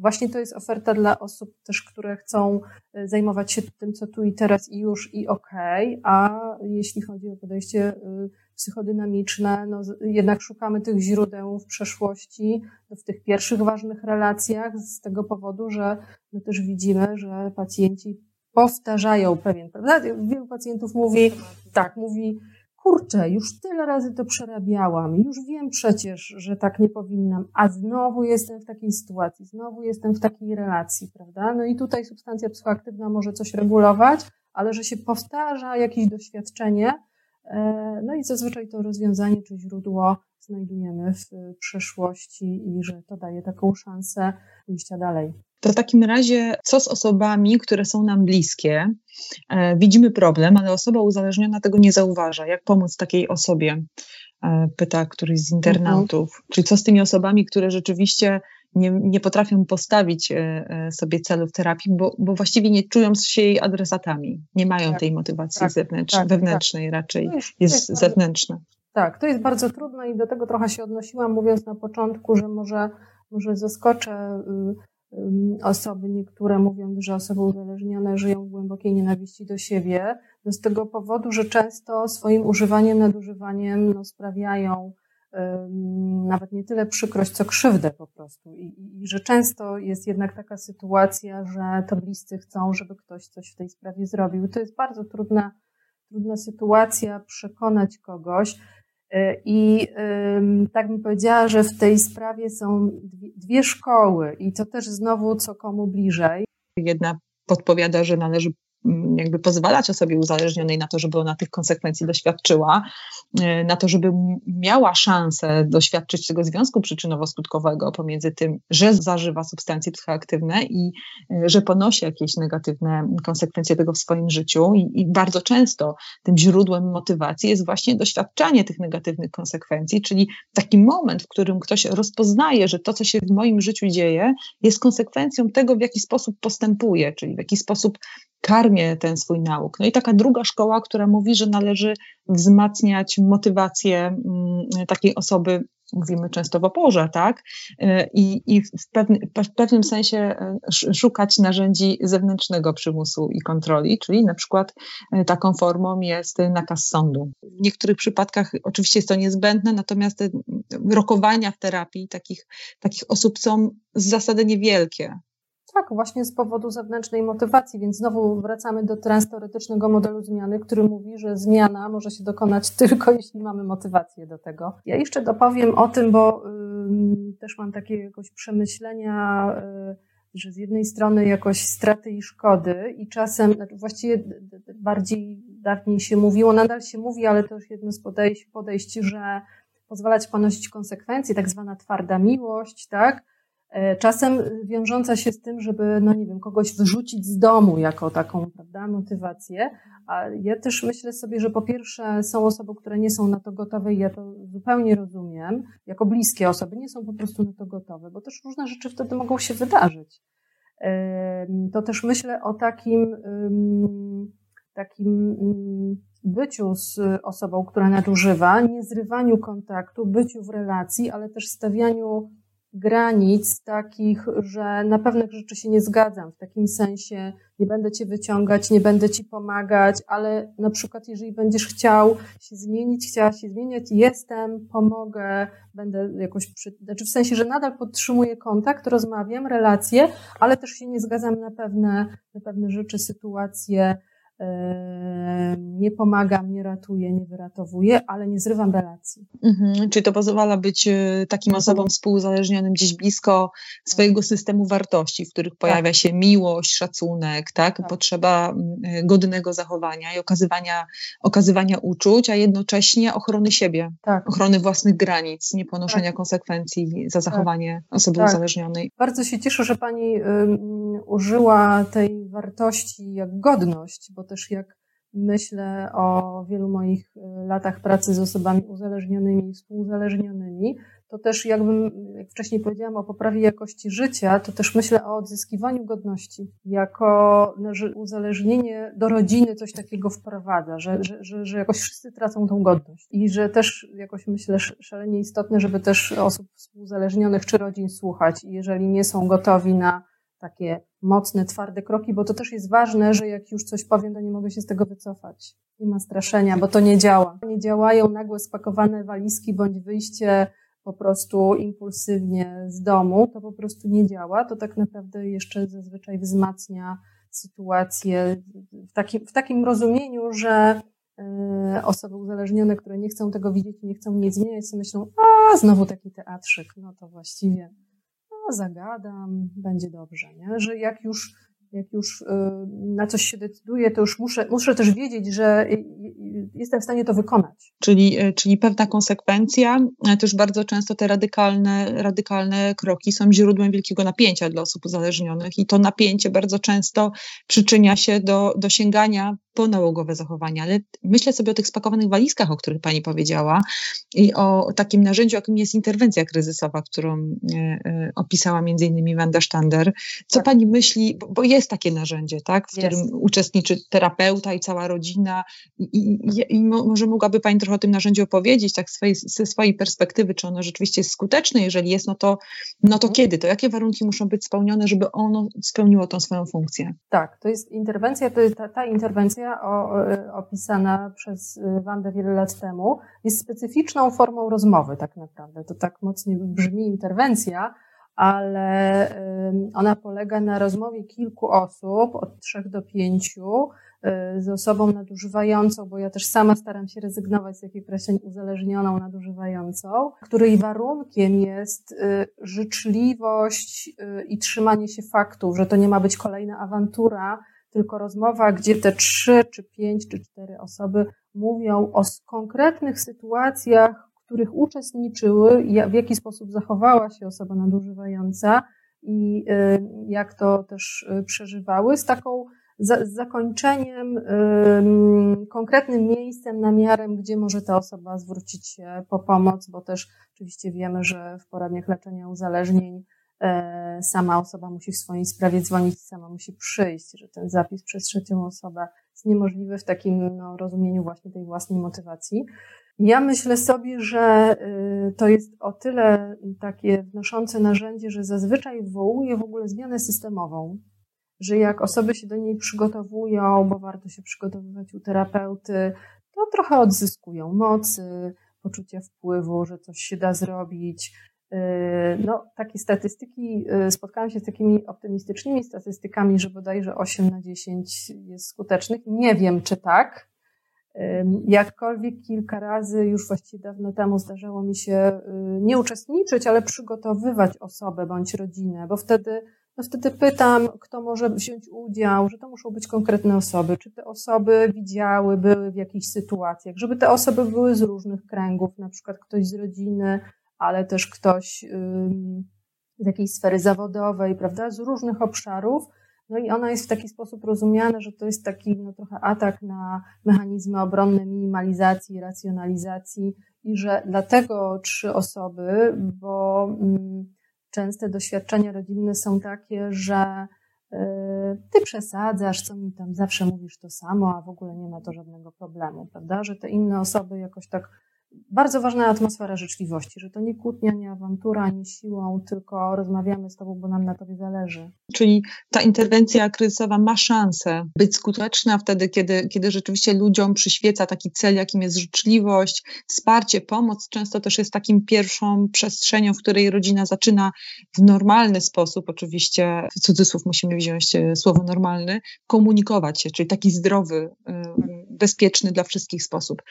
właśnie to jest oferta dla osób też, które chcą y, zajmować się tym, co tu i teraz i już i okej, okay, a jeśli chodzi o podejście psychodynamiczne, no jednak szukamy tych źródeł w przeszłości, w tych pierwszych ważnych relacjach, z tego powodu, że my też widzimy, że pacjenci powtarzają pewien, prawda? Wielu pacjentów mówi, tak, mówi, kurczę, już tyle razy to przerabiałam, już wiem przecież, że tak nie powinnam, a znowu jestem w takiej sytuacji, znowu jestem w takiej relacji, prawda? No i tutaj substancja psychoaktywna może coś regulować, ale że się powtarza jakieś doświadczenie, e, no i zazwyczaj to rozwiązanie czy źródło znajdujemy w przeszłości i że to daje taką szansę pójścia dalej. To w takim razie, co z osobami, które są nam bliskie? E, widzimy problem, ale osoba uzależniona tego nie zauważa. Jak pomóc takiej osobie? E, pyta któryś z internautów. Mhm. Czyli co z tymi osobami, które rzeczywiście nie, nie potrafią postawić e, sobie celów terapii, bo, bo właściwie nie czują się jej adresatami, nie mają tak, tej motywacji tak, zewnętrznej, tak, wewnętrznej tak. raczej, jest, jest, jest zewnętrzna. Tak, to jest bardzo trudne i do tego trochę się odnosiłam, mówiąc na początku, że może, może zaskoczę y, osoby, niektóre mówią, że osoby uzależnione żyją w głębokiej nienawiści do siebie, to z tego powodu, że często swoim używaniem, nadużywaniem no, sprawiają nawet nie tyle przykrość, co krzywdę po prostu. I, I, I, że często jest jednak taka sytuacja, że to bliscy chcą, żeby ktoś coś w tej sprawie zrobił. To jest bardzo trudna, trudna sytuacja przekonać kogoś. E, I tak bym powiedziała, że w tej sprawie są dwie szkoły i to też znowu co komu bliżej. Jedna podpowiada, że należy jakby pozwalać osobie uzależnionej na to, żeby ona tych konsekwencji doświadczyła, e, na to, żeby miała szansę doświadczyć tego związku przyczynowo-skutkowego pomiędzy tym, że zażywa substancje psychoaktywne i e, że ponosi jakieś negatywne konsekwencje tego w swoim życiu. I, i bardzo często tym źródłem motywacji jest właśnie doświadczanie tych negatywnych konsekwencji, czyli taki moment, w którym ktoś rozpoznaje, że to, co się w moim życiu dzieje, jest konsekwencją tego, w jaki sposób postępuje, czyli w jaki sposób karmię ten swój nauk. No i taka druga szkoła, która mówi, że należy wzmacniać motywację mm, takiej osoby, mówimy często w oporze, tak? I, i w, w pewnym sensie e, szukać narzędzi zewnętrznego przymusu i kontroli, czyli na przykład e, taką formą jest nakaz sądu. W niektórych przypadkach oczywiście jest to niezbędne, natomiast rokowania w terapii takich, takich osób są z zasady niewielkie. Tak, właśnie z powodu zewnętrznej motywacji, więc znowu wracamy do transteoretycznego modelu zmiany, który mówi, że zmiana może się dokonać tylko jeśli mamy motywację do tego. Ja jeszcze dopowiem o tym, bo y, też mam takie jakoś przemyślenia, y, że z jednej strony jakoś straty i szkody i czasem, znaczy właściwie bardziej dawniej się mówiło, nadal się mówi, ale to już jedno z podejść, podejść że pozwalać ponosić konsekwencje, tak zwana twarda miłość, tak? E, czasem wiążąca się z tym, żeby, no nie wiem, kogoś wyrzucić z domu jako taką, prawda, motywację. A ja też myślę sobie, że po pierwsze są osoby, które nie są na to gotowe i ja to zupełnie rozumiem, jako bliskie osoby nie są po prostu na to gotowe, bo też różne rzeczy wtedy mogą się wydarzyć. To też myślę o takim, takim byciu z osobą, która nadużywa, nie zrywaniu kontaktu, byciu w relacji, ale też stawianiu granic takich, że na pewnych rzeczy się nie zgadzam, w takim sensie nie będę cię wyciągać, nie będę ci pomagać, ale na przykład jeżeli będziesz chciał się zmienić, chciała się zmieniać, jestem, pomogę, będę jakoś przy, znaczy w sensie, że nadal podtrzymuję kontakt, rozmawiam, relacje, ale też się nie zgadzam na pewne, na pewne rzeczy, sytuacje, nie pomagam, nie ratuję, nie wyratowuję, ale nie zrywam relacji. Mhm, czyli to pozwala być e, takim mhm. osobom współzależnionym gdzieś blisko swojego systemu wartości, w których pojawia tak. się miłość, szacunek, tak? tak? potrzeba e, godnego zachowania i okazywania, okazywania uczuć, a jednocześnie ochrony siebie, tak. ochrony własnych granic, nie ponoszenia tak. konsekwencji za tak. zachowanie osoby tak. uzależnionej. Bardzo się cieszę, że Pani um, użyła tej wartości jak godność, bo też jak myślę o wielu moich e, latach pracy z osobami uzależnionymi i współuzależnionymi, to też jakbym, jak wcześniej powiedziałam o poprawie jakości życia, to też myślę o odzyskiwaniu godności. Jako no, uzależnienie do rodziny coś takiego wprowadza, że, że, że, że jakoś wszyscy tracą tą godność. I że też jakoś myślę szalenie istotne, żeby też osób współuzależnionych czy rodzin słuchać. I jeżeli nie są gotowi na takie mocne, twarde kroki, bo to też jest ważne, że jak już coś powiem, to nie mogę się z tego wycofać. Nie ma straszenia, bo to nie działa. Nie działają nagłe spakowane walizki bądź wyjście po prostu impulsywnie z domu, to po prostu nie działa. To tak naprawdę jeszcze zazwyczaj wzmacnia sytuację w takim, w takim rozumieniu, że e, osoby uzależnione, które nie chcą tego widzieć, nie chcą nic zmieniać, sobie myślą, a znowu taki teatrzyk, no to właściwie zagadam, będzie dobrze, nie? Że jak już, jak już y, na coś się decyduję, to już muszę, muszę też wiedzieć, że jestem w stanie to wykonać. Czyli, y, czyli pewna konsekwencja, też bardzo często te radykalne, radykalne kroki są źródłem wielkiego napięcia dla osób uzależnionych i to napięcie bardzo często przyczynia się do, do sięgania ponałogowe zachowania, ale myślę sobie o tych spakowanych walizkach, o których Pani powiedziała i o, takim narzędziu, jakim jest interwencja kryzysowa, którą e, e, opisała między innymi Wanda Sztander. Co tak. Pani myśli, bo, bo, jest takie narzędzie, tak, w jest. którym uczestniczy terapeuta i cała rodzina i, i, i, może mogłaby Pani trochę o tym narzędziu opowiedzieć, tak swojej, ze swojej perspektywy, czy ono rzeczywiście jest skuteczne, jeżeli jest, no to, no to mhm. kiedy, to jakie warunki muszą być spełnione, żeby ono spełniło tą swoją funkcję? Tak, to jest interwencja, to jest ta, ta interwencja o, opisana przez Wandę wiele lat temu, jest specyficzną formą rozmowy tak naprawdę. To tak mocniej brzmi interwencja, ale ona polega na rozmowie kilku osób, od trzech do pięciu, y, z osobą nadużywającą, bo ja też sama staram się rezygnować z jakiej określeń uzależnioną, nadużywającą, której warunkiem jest życzliwość i trzymanie się faktów, że to nie ma być kolejna awantura, tylko rozmowa, gdzie te trzy, czy pięć, czy cztery osoby mówią o konkretnych sytuacjach, w których uczestniczyły, w jaki sposób zachowała się osoba nadużywająca i y, jak to też y, przeżywały, z taką z zakończeniem, konkretnym miejscem, namiarem, gdzie może ta osoba zwrócić się po pomoc, bo też oczywiście wiemy, że w poradniach leczenia uzależnień sama osoba musi w swojej sprawie dzwonić, sama musi przyjść, że ten zapis przez trzecią osobę jest niemożliwy w takim no, rozumieniu właśnie tej własnej motywacji. Ja myślę sobie, że y, to jest o tyle takie wnoszące narzędzie, że zazwyczaj wywołuje w ogóle zmianę systemową, że jak osoby się do niej przygotowują, bo warto się przygotowywać u terapeuty, to trochę odzyskują mocy, poczucia wpływu, że coś się da zrobić, no, takie statystyki, spotkałam się z takimi optymistycznymi statystykami, że bodajże 8 na 10 jest skutecznych. Nie wiem, czy tak, Jakkolwiek kilka razy, już właściwie dawno temu, zdarzało mi się y, nie uczestniczyć, ale przygotowywać osobę bądź rodzinę, bo wtedy, no wtedy pytam, kto może wziąć udział, że to muszą być konkretne osoby, czy te osoby widziały, były w jakichś sytuacjach, żeby te osoby były z różnych kręgów, na przykład ktoś z rodziny, ale też ktoś z jakiejś sfery zawodowej, prawda, z różnych obszarów, no i ona jest w taki sposób rozumiana, że to jest taki no, trochę atak na mechanizmy obronne minimalizacji, racjonalizacji i że dlatego trzy osoby, bo częste doświadczenia rodzinne są takie, że y, ty przesadzasz, co mi tam zawsze mówisz to samo, a w ogóle nie ma to żadnego problemu, prawda? Że te inne osoby jakoś tak bardzo ważna atmosfera życzliwości, że to nie kłótnia, nie awantura, nie siłą, tylko rozmawiamy z Tobą, bo nam na Tobie zależy. Czyli ta interwencja kryzysowa ma szansę być skuteczna wtedy, kiedy, kiedy rzeczywiście ludziom przyświeca taki cel, jakim jest życzliwość, wsparcie, pomoc. Często też jest takim pierwszą przestrzenią, w której rodzina zaczyna w normalny sposób, oczywiście w cudzysłów musimy wziąć e, słowo normalny, komunikować się, czyli taki zdrowy, e, bezpieczny dla wszystkich sposób.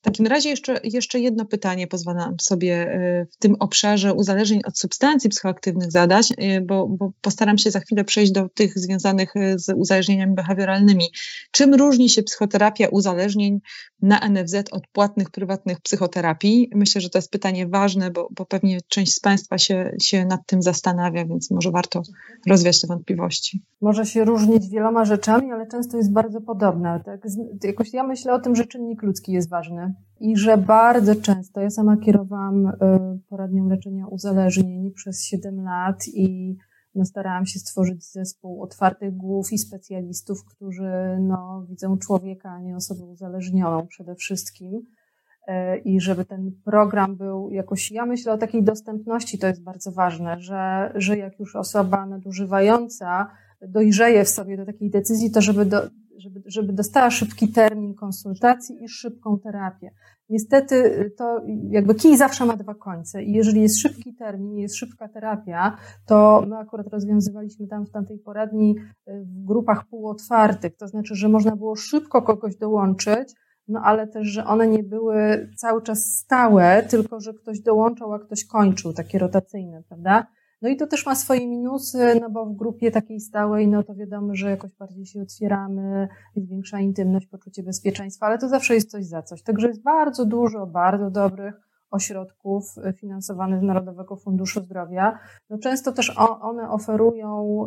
W takim razie jeszcze, jeszcze jedno pytanie pozwalam sobie e, w tym obszarze uzależnień od substancji psychoaktywnych zadać, e, bo, bo postaram się za chwilę przejść do tych związanych e, z uzależnieniami behawioralnymi. Czym różni się psychoterapia uzależnień na NFZ od płatnych, prywatnych psychoterapii? Myślę, że to jest pytanie ważne, bo, bo pewnie część z Państwa się, się nad tym zastanawia, więc może warto rozwiać te wątpliwości. Może się różnić wieloma rzeczami, ale często jest bardzo podobna. Tak? Jakoś ja myślę o tym, że czynnik ludzki jest ważny i że bardzo często, ja sama kierowałam y, poradnią leczenia uzależnień przez 7 lat i no, starałam się stworzyć zespół otwartych głów i specjalistów, którzy no, widzą człowieka, a nie osobę uzależnioną przede wszystkim. Y, I żeby ten program był jakoś, ja myślę o takiej dostępności, to jest bardzo ważne, że, że jak już osoba nadużywająca dojrzeje w sobie do takiej decyzji, to żeby, do, żeby, żeby dostała szybki termin konsultacji i szybką terapię. Niestety y, to jakby kij zawsze ma dwa końce i jeżeli jest szybki termin, jest szybka terapia, to my akurat rozwiązywaliśmy tam w tamtej poradni y, w grupach półotwartych, to znaczy, że można było szybko kogoś dołączyć, no ale też, że one nie były cały czas stałe, tylko że ktoś dołączał, a ktoś kończył, takie rotacyjne, prawda? No i to też ma swoje minusy, no bo w grupie takiej stałej, no to wiadomo, że jakoś bardziej się otwieramy, jest większa intymność, poczucie bezpieczeństwa, ale to zawsze jest coś za coś. Także jest bardzo dużo bardzo dobrych ośrodków finansowanych z Narodowego Funduszu Zdrowia. No często też one oferują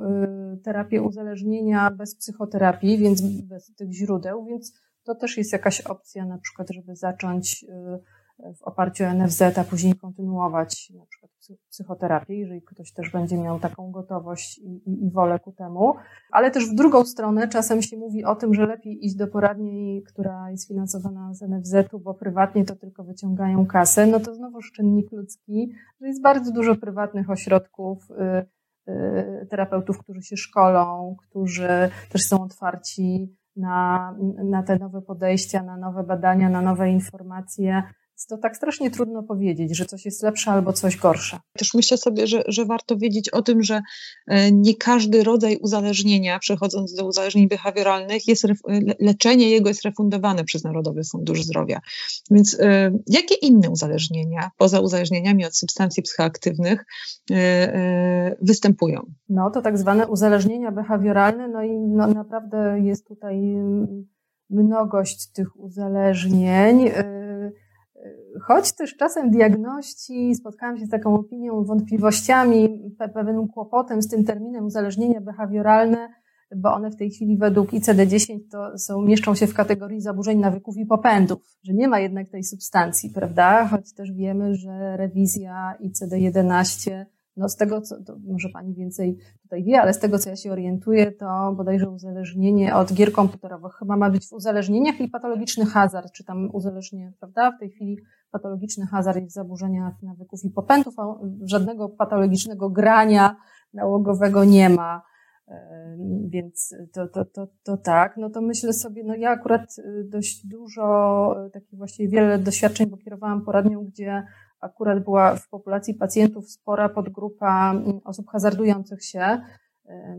y, terapię uzależnienia bez psychoterapii, więc bez tych źródeł, więc to też jest jakaś opcja na przykład, żeby zacząć y, w oparciu o NFZ, a później kontynuować na przykład psychoterapię, jeżeli ktoś też będzie miał taką gotowość i, i, i, wolę ku temu. Ale też w drugą stronę czasem się mówi o tym, że lepiej iść do poradni, która jest finansowana z NFZ-u, bo prywatnie to tylko wyciągają kasę. No to znowu czynnik ludzki, że jest bardzo dużo prywatnych ośrodków, y, y, terapeutów, którzy się szkolą, którzy też są otwarci na, na te nowe podejścia, na nowe badania, na nowe informacje to tak strasznie trudno powiedzieć, że coś jest lepsze albo coś gorsze. Też myślę sobie, że, że warto wiedzieć o tym, że e, nie każdy rodzaj uzależnienia, przechodząc do uzależnień behawioralnych, jest, leczenie jego jest refundowane przez Narodowy Fundusz Zdrowia. Więc e, jakie inne uzależnienia, poza uzależnieniami od substancji psychoaktywnych, e, występują? No to tak zwane uzależnienia behawioralne, no i no, naprawdę jest tutaj mnogość tych uzależnień choć też czasem diagności spotkałam się z taką opinią, wątpliwościami, pewnym kłopotem z tym terminem uzależnienia behawioralne, bo one w tej chwili według ICD-10 to są, mieszczą się w kategorii zaburzeń nawyków i popędów, że nie ma jednak tej substancji, prawda? Choć też wiemy, że rewizja ICD-11 no z tego, co, może Pani więcej tutaj wie, ale z tego, co ja się orientuję, to bodajże uzależnienie od gier komputerowych chyba ma być w uzależnieniach i patologiczny hazard, czy tam uzależnienie, prawda? W tej chwili patologiczny hazard jest w zaburzeniach nawyków i popędów, a żadnego patologicznego grania nałogowego nie ma. Więc to, to, to, to tak, no to myślę sobie, no ja akurat dość dużo, takich właściwie wiele doświadczeń, bo kierowałam poradnią, gdzie akurat była w populacji pacjentów spora podgrupa mm, osób hazardujących się,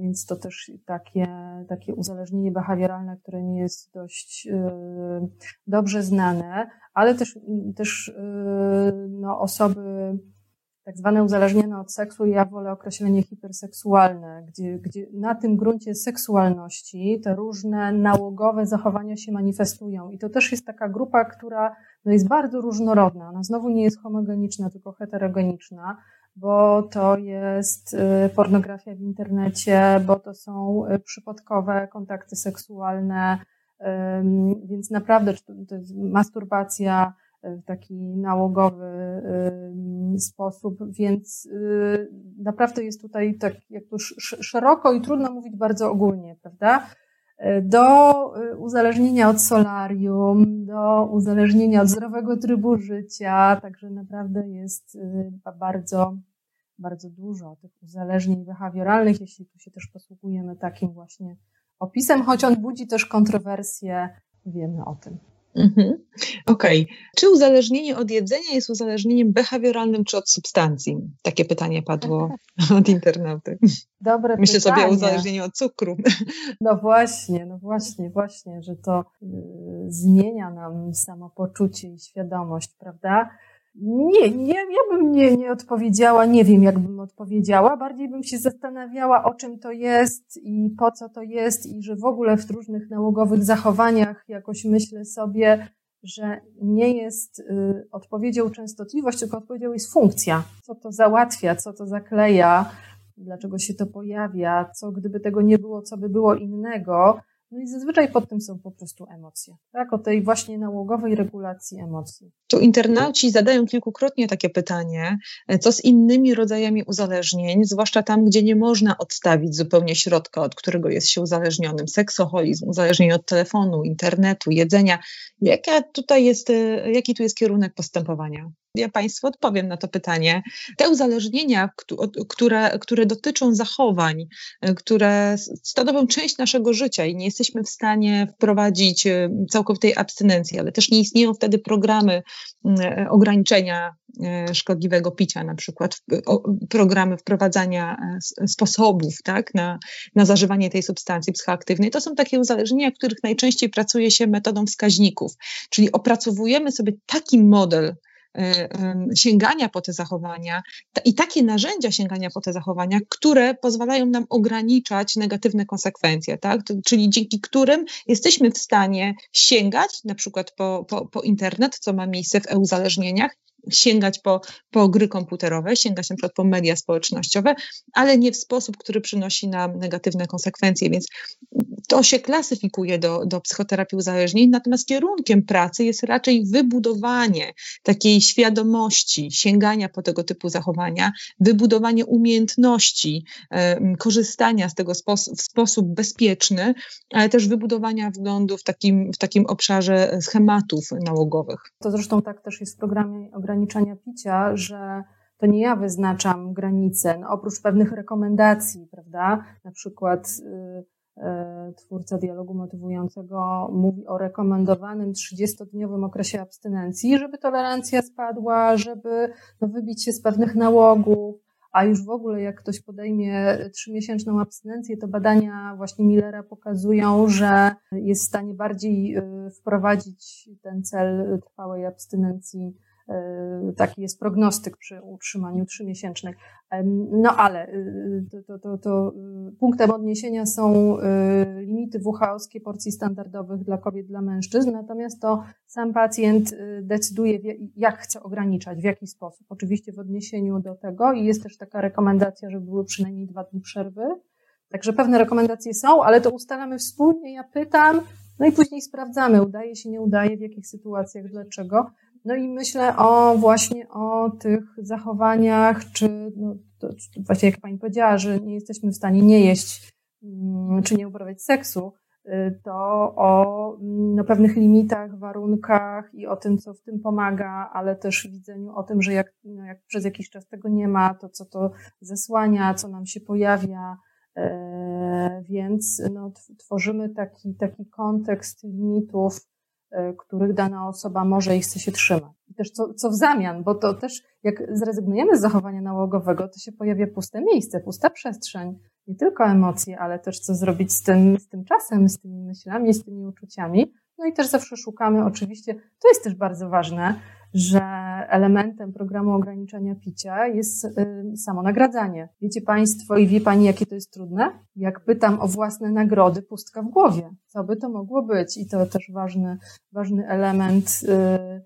więc to też takie, takie uzależnienie behawioralne, które nie jest dość e, dobrze znane, ale też, też e, no, osoby tak zwane uzależnione od seksu, ja wolę określenie hiperseksualne, gdzie, gdzie na tym gruncie seksualności te różne nałogowe zachowania się manifestują. I to też jest taka grupa, która no, jest bardzo różnorodna. Ona znowu nie jest homogeniczna, tylko heterogeniczna bo to jest y, pornografia w internecie, bo to są y, przypadkowe kontakty seksualne, więc naprawdę to jest masturbacja w taki nałogowy sposób, więc y, naprawdę jest tutaj tak jakby szeroko i trudno mówić bardzo ogólnie, prawda? Do uzależnienia od solarium, do uzależnienia od zdrowego trybu życia, także naprawdę jest bardzo bardzo dużo tych uzależnień behawioralnych, jeśli tu się też posługujemy takim właśnie opisem, choć on budzi też kontrowersje, wiemy o tym. Mhm. Okej. Okay. Czy uzależnienie od jedzenia jest uzależnieniem behawioralnym czy od substancji? Takie pytanie padło od internauty. Dobre Myślę pytanie. sobie o uzależnieniu od cukru. No właśnie, no właśnie, właśnie, że to y, zmienia nam samopoczucie i świadomość, prawda? Nie, nie, ja bym nie, nie odpowiedziała, nie wiem jak bym odpowiedziała, bardziej bym się zastanawiała o czym to jest i po co to jest i że w ogóle w różnych nałogowych zachowaniach jakoś myślę sobie, że nie jest y, odpowiedzią częstotliwość, tylko odpowiedzią jest funkcja. Co to załatwia, co to zakleja, dlaczego się to pojawia, co gdyby tego nie było, co by było innego. No i zazwyczaj pod tym są po prostu emocje, tak? O tej właśnie nałogowej regulacji emocji. Tu internauci zadają kilkukrotnie takie pytanie, co z innymi rodzajami uzależnień, zwłaszcza tam, gdzie nie można odstawić zupełnie środka, od którego jest się uzależnionym. Seksoholizm, uzależnienie od telefonu, internetu, jedzenia. Jaka tutaj jest, jaki tu jest kierunek postępowania? Ja Państwu odpowiem na to pytanie. Te uzależnienia, które, które dotyczą zachowań, e, które stanowią część naszego życia i nie jesteśmy w stanie wprowadzić e, całkowitej abstynencji, ale też nie istnieją wtedy programy e, ograniczenia szkodliwego picia, na przykład programy wprowadzania sposobów tak, na, na zażywanie tej substancji psychoaktywnej. To są takie uzależnienia, których najczęściej pracuje się metodą wskaźników, czyli opracowujemy sobie taki model Y, sięgania po te zachowania i takie narzędzia sięgania po te zachowania, które pozwalają nam ograniczać negatywne konsekwencje, tak? czyli dzięki którym jesteśmy w stanie sięgać na przykład po, po, po internet, co ma miejsce w e-uzależnieniach, sięgać po, po gry komputerowe, sięgać na przykład po media społecznościowe, ale nie w sposób, który przynosi nam negatywne konsekwencje, więc to się klasyfikuje do, do psychoterapii uzależnień, natomiast kierunkiem pracy jest raczej wybudowanie takiej świadomości sięgania po tego typu zachowania, wybudowanie umiejętności e, korzystania z tego spos w sposób bezpieczny, ale też wybudowania wglądu w takim, w takim obszarze schematów nałogowych. To zresztą tak też jest w programie ograniczania picia, że to nie ja wyznaczam granice, no oprócz pewnych rekomendacji, prawda? Na przykład y, y, twórca dialogu motywującego mówi o rekomendowanym 30-dniowym okresie abstynencji, żeby tolerancja spadła, żeby no, wybić się z pewnych nałogów, a już w ogóle jak ktoś podejmie trzymiesięczną abstynencję, to badania właśnie Millera pokazują, że jest w stanie bardziej y, wprowadzić ten cel trwałej abstynencji taki jest prognostyk przy utrzymaniu trzymiesięcznym. No ale y, to, to, to, to y, punktem odniesienia są y, limity WHO-skie porcji standardowych dla kobiet, dla mężczyzn, natomiast to sam pacjent decyduje, jak chce ograniczać, w jaki sposób. Oczywiście w odniesieniu do tego i jest też taka rekomendacja, żeby były przynajmniej dwa dni przerwy. Także pewne rekomendacje są, ale to ustalamy wspólnie. Ja pytam, no i później sprawdzamy, udaje się, nie udaje, w jakich sytuacjach, dlaczego. No i myślę o właśnie o tych zachowaniach, czy no, to, właśnie jak Pani powiedziała, że nie jesteśmy w stanie nie jeść, mm, czy nie uprawiać seksu, y, to o mm, no, pewnych limitach, warunkach i o tym, co w tym pomaga, ale też widzeniu o tym, że jak, no, jak przez jakiś czas tego nie ma, to co to zesłania, co nam się pojawia, e, więc no, tworzymy taki, taki kontekst limitów, których dana osoba może i chce się trzymać. I też co, co w zamian, bo to też jak zrezygnujemy z zachowania nałogowego, to się pojawia puste miejsce, pusta przestrzeń, nie tylko emocje, ale też co zrobić z tym, z tym czasem, z tymi myślami, z tymi uczuciami. No i też zawsze szukamy, oczywiście, to jest też bardzo ważne, że elementem programu ograniczenia picia jest y, samo nagradzanie. Wiecie Państwo i wie Pani, jakie to jest trudne? Jak pytam o własne nagrody, pustka w głowie. Co by to mogło być? I to też ważny, ważny element y,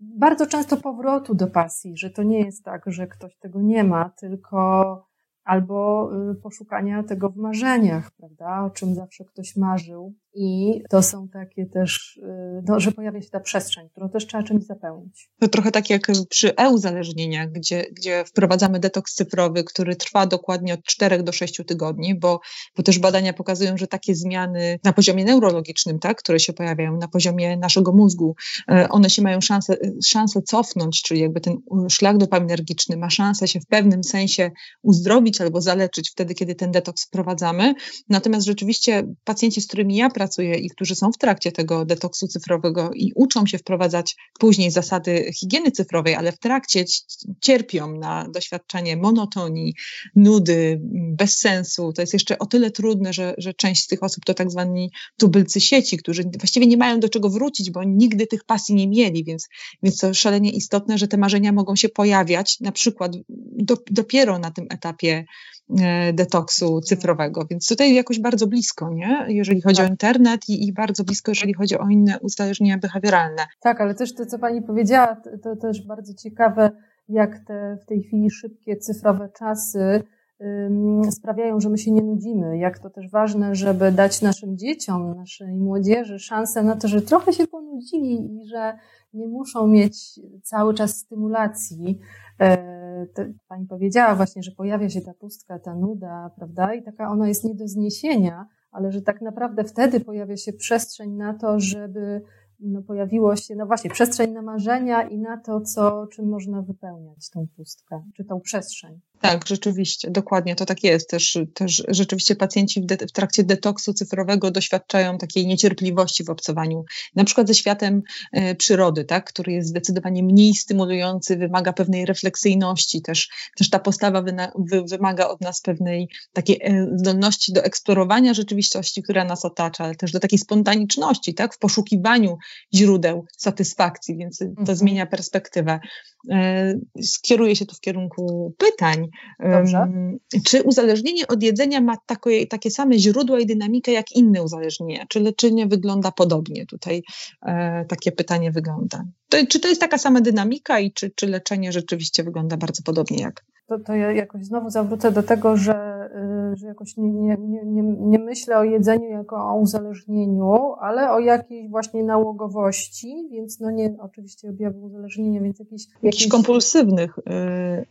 bardzo często powrotu do pasji, że to nie jest tak, że ktoś tego nie ma, tylko albo y, poszukania tego w marzeniach, prawda, o czym zawsze ktoś marzył. I to są takie też, y, no, że pojawia się ta przestrzeń, którą też trzeba czymś zapełnić. To trochę tak jak przy e-uzależnieniach, gdzie, gdzie wprowadzamy detoks cyfrowy, który trwa dokładnie od 4 do 6 tygodni, bo, bo też badania pokazują, że takie zmiany na poziomie neurologicznym, tak, które się pojawiają na poziomie naszego mózgu, e, one się mają szansę, szansę cofnąć, czyli jakby ten szlak dopaminergiczny ma szansę się w pewnym sensie uzdrowić albo zaleczyć wtedy, kiedy ten detoks wprowadzamy. Natomiast rzeczywiście pacjenci, z którymi ja pracuję i którzy są w trakcie tego detoksu cyfrowego i uczą się wprowadzać później zasady higieny cyfrowej, ale w trakcie cierpią na doświadczenie monotonii, nudy, bez sensu. To jest jeszcze o tyle trudne, że, że część z tych osób to tak zwani tubylcy sieci, którzy właściwie nie mają do czego wrócić, bo nigdy tych pasji nie mieli, więc, więc to szalenie istotne, że te marzenia mogą się pojawiać na przykład do, dopiero na tym etapie detoksu cyfrowego. Więc tutaj jakoś bardzo blisko, nie? jeżeli chodzi tak. o internet i, i, bardzo blisko, jeżeli chodzi o inne uzależnienia behawioralne. Tak, ale też to, co Pani powiedziała, to, to też bardzo ciekawe, jak te w tej chwili szybkie cyfrowe czasy sprawiają, że my się nie nudzimy. Jak to też ważne, żeby dać naszym dzieciom, naszej młodzieży szansę na to, że trochę się ponudzili i że nie muszą mieć cały czas stymulacji. E, pani powiedziała właśnie, że pojawia się ta pustka, ta nuda, prawda? I taka ona jest nie do zniesienia, ale że tak naprawdę wtedy pojawia się przestrzeń na to, żeby no, pojawiło się, no właśnie, przestrzeń na marzenia i na to, co, czym można wypełniać tą pustkę, czy tą przestrzeń. Tak, rzeczywiście, dokładnie to tak jest. Też, też rzeczywiście pacjenci w, de, w, trakcie detoksu cyfrowego doświadczają takiej niecierpliwości w obcowaniu, na przykład ze światem e, przyrody, tak, który jest zdecydowanie mniej stymulujący, wymaga pewnej refleksyjności, też, też ta postawa wyna, wy, wymaga od nas pewnej takiej e, zdolności do eksplorowania rzeczywistości, która nas otacza, ale też do takiej spontaniczności, tak, w poszukiwaniu źródeł satysfakcji, więc to mhm. zmienia perspektywę. E, skieruję się tu w kierunku pytań. Dobrze. Czy uzależnienie od jedzenia ma takie, takie same źródła i dynamikę jak inne uzależnienia? Czy leczenie wygląda podobnie? Tutaj e, takie pytanie wygląda. To, czy to jest taka sama dynamika i czy, czy leczenie rzeczywiście wygląda bardzo podobnie jak? To, to ja jakoś znowu zawrócę do tego, że, że jakoś nie, nie, nie, nie myślę o jedzeniu jako o uzależnieniu, ale o jakiejś właśnie nałogowości, więc no nie oczywiście objawu uzależnienia, więc jakiś... Jakichś kompulsywnych yy,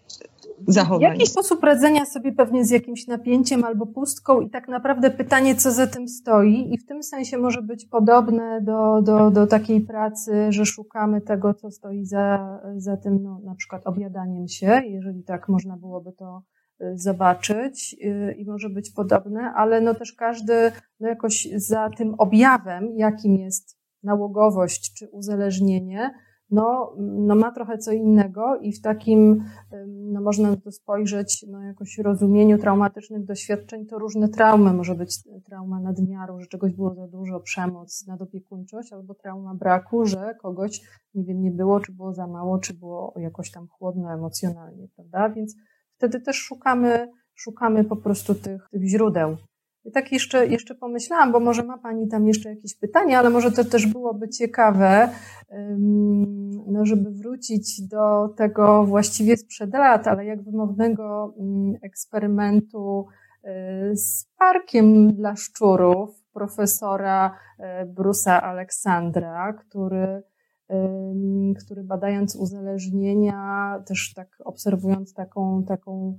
zachowań. Jakiś sposób radzenia sobie pewnie z jakimś napięciem albo pustką i tak naprawdę pytanie, co za tym stoi i w tym sensie może być podobne do, do, do takiej pracy, że szukamy tego, co stoi za, za tym, no, na przykład objadaniem się, jeżeli tak można byłoby to y, zobaczyć y, i może być podobne, ale no też każdy no jakoś za tym objawem, jakim jest nałogowość czy uzależnienie, no, no ma trochę co innego i w takim, no można na to spojrzeć, no jakoś rozumieniu traumatycznych doświadczeń, to różne traumy. Może być trauma nadmiaru, że czegoś było za dużo, przemoc, nadopiekuńczość, albo trauma braku, że kogoś, nie wiem, nie było, czy było za mało, czy było jakoś tam chłodno emocjonalnie, prawda? Więc wtedy też szukamy, szukamy po prostu tych, tych źródeł. I tak jeszcze, jeszcze pomyślałam, bo może ma Pani tam jeszcze jakieś pytania, ale może to też byłoby ciekawe, no żeby wrócić do tego właściwie sprzed lat, ale jak wymownego eksperymentu y, z parkiem dla szczurów profesora y, Brusa Aleksandra, który, który badając uzależnienia, też tak obserwując taką, taką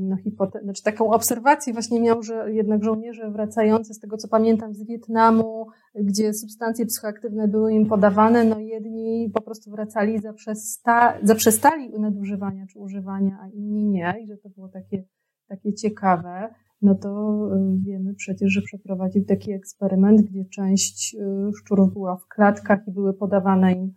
no, hipote- znaczy taką obserwację właśnie miał, że jednak żołnierze wracający z tego, co pamiętam, z Wietnamu, gdzie substancje psychoaktywne były im podawane, no jedni po prostu wracali, zaprzesta- zaprzestali nadużywania czy używania, a inni nie i że to było takie, takie ciekawe. No to wiemy przecież, że przeprowadził taki eksperyment, gdzie część szczurów była w klatkach i były podawane im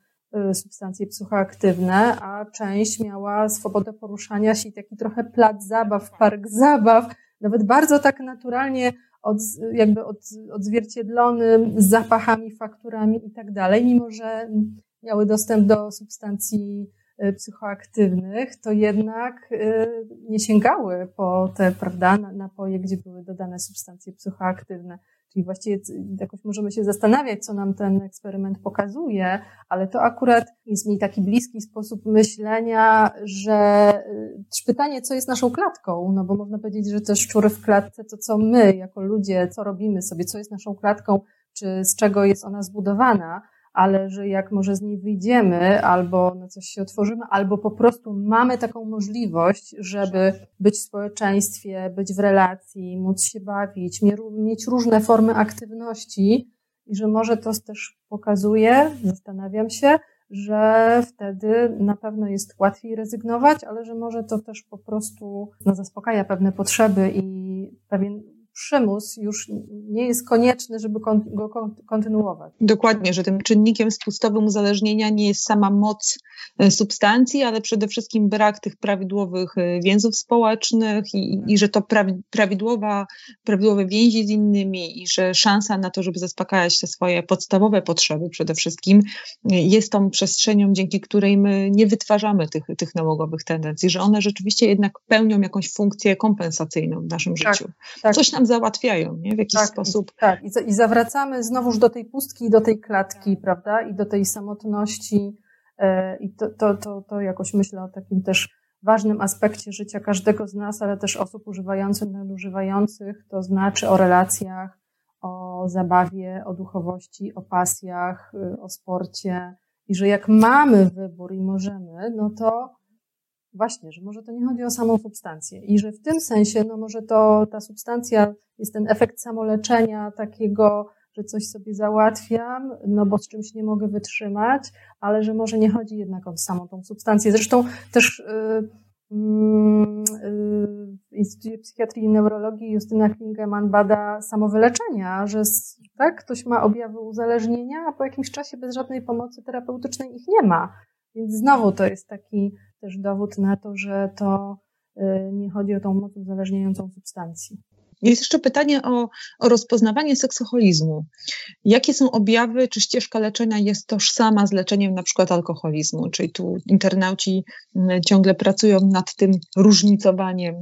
substancje psychoaktywne, a część miała swobodę poruszania się i taki trochę plac zabaw, park zabaw, nawet bardzo tak naturalnie od, jakby od, odzwierciedlony z zapachami, fakturami i tak dalej, mimo że miały dostęp do substancji y, psychoaktywnych, to jednak y, nie sięgały po te, prawda, napoje, gdzie były dodane substancje psychoaktywne. Czyli właściwie jakoś możemy się zastanawiać, co nam ten eksperyment pokazuje, ale to akurat jest mi taki bliski sposób myślenia, że też pytanie, co jest naszą klatką, no bo można powiedzieć, że te szczury w klatce, to co my jako ludzie, co robimy sobie, co jest naszą klatką, czy z czego jest ona zbudowana, ale że jak może z niej wyjdziemy, albo na coś się otworzymy, albo po prostu mamy taką możliwość, żeby być w społeczeństwie, być w relacji, móc się bawić, mieć różne formy aktywności i że może to też pokazuje, zastanawiam się, że wtedy na pewno jest łatwiej rezygnować, ale że może to też po prostu no, zaspokaja pewne potrzeby i pewien przymus już nie jest konieczny, żeby go kontynuować. Dokładnie, że tym czynnikiem spustowym uzależnienia nie jest sama moc e, substancji, ale przede wszystkim brak tych prawidłowych e, więzów społecznych i, i że to prawidłowa, prawidłowe więzi z innymi i że szansa na to, żeby zaspokajać te swoje podstawowe potrzeby przede wszystkim e, jest tą przestrzenią, dzięki której my nie wytwarzamy tych, tych nałogowych tendencji, że one rzeczywiście jednak pełnią jakąś funkcję kompensacyjną w naszym tak, życiu. Tak. Coś nam załatwiają, nie? W jakiś tak, sposób. Tak, i, i zawracamy znowuż do tej pustki i do tej klatki, prawda? I do tej samotności. E, I to, to, to, to jakoś myślę o takim też ważnym aspekcie życia każdego z nas, ale też osób używających, nadużywających, to znaczy o relacjach, o zabawie, o duchowości, o pasjach, y, o sporcie. I że jak mamy wybór i możemy, no to właśnie, że może to nie chodzi o samą substancję i że w tym sensie, no może to ta substancja jest ten efekt samoleczenia takiego, że coś sobie załatwiam, no bo z czymś nie mogę wytrzymać, ale że może nie chodzi jednak o samą tą substancję. Zresztą też yy, w Instytucie Psychiatrii i Neurologii Justyna Klingeman bada samowyleczenia, że tak, ktoś ma objawy uzależnienia, a po jakimś czasie bez żadnej pomocy terapeutycznej ich nie ma. Więc znowu to jest taki też dowód na to, że to y, nie chodzi o tą moc uzależniającą substancji. Jest jeszcze pytanie o, o rozpoznawanie seksoholizmu. Jakie są objawy, czy ścieżka leczenia jest tożsama z leczeniem na przykład alkoholizmu? Czyli tu internauci mm, ciągle pracują nad tym różnicowaniem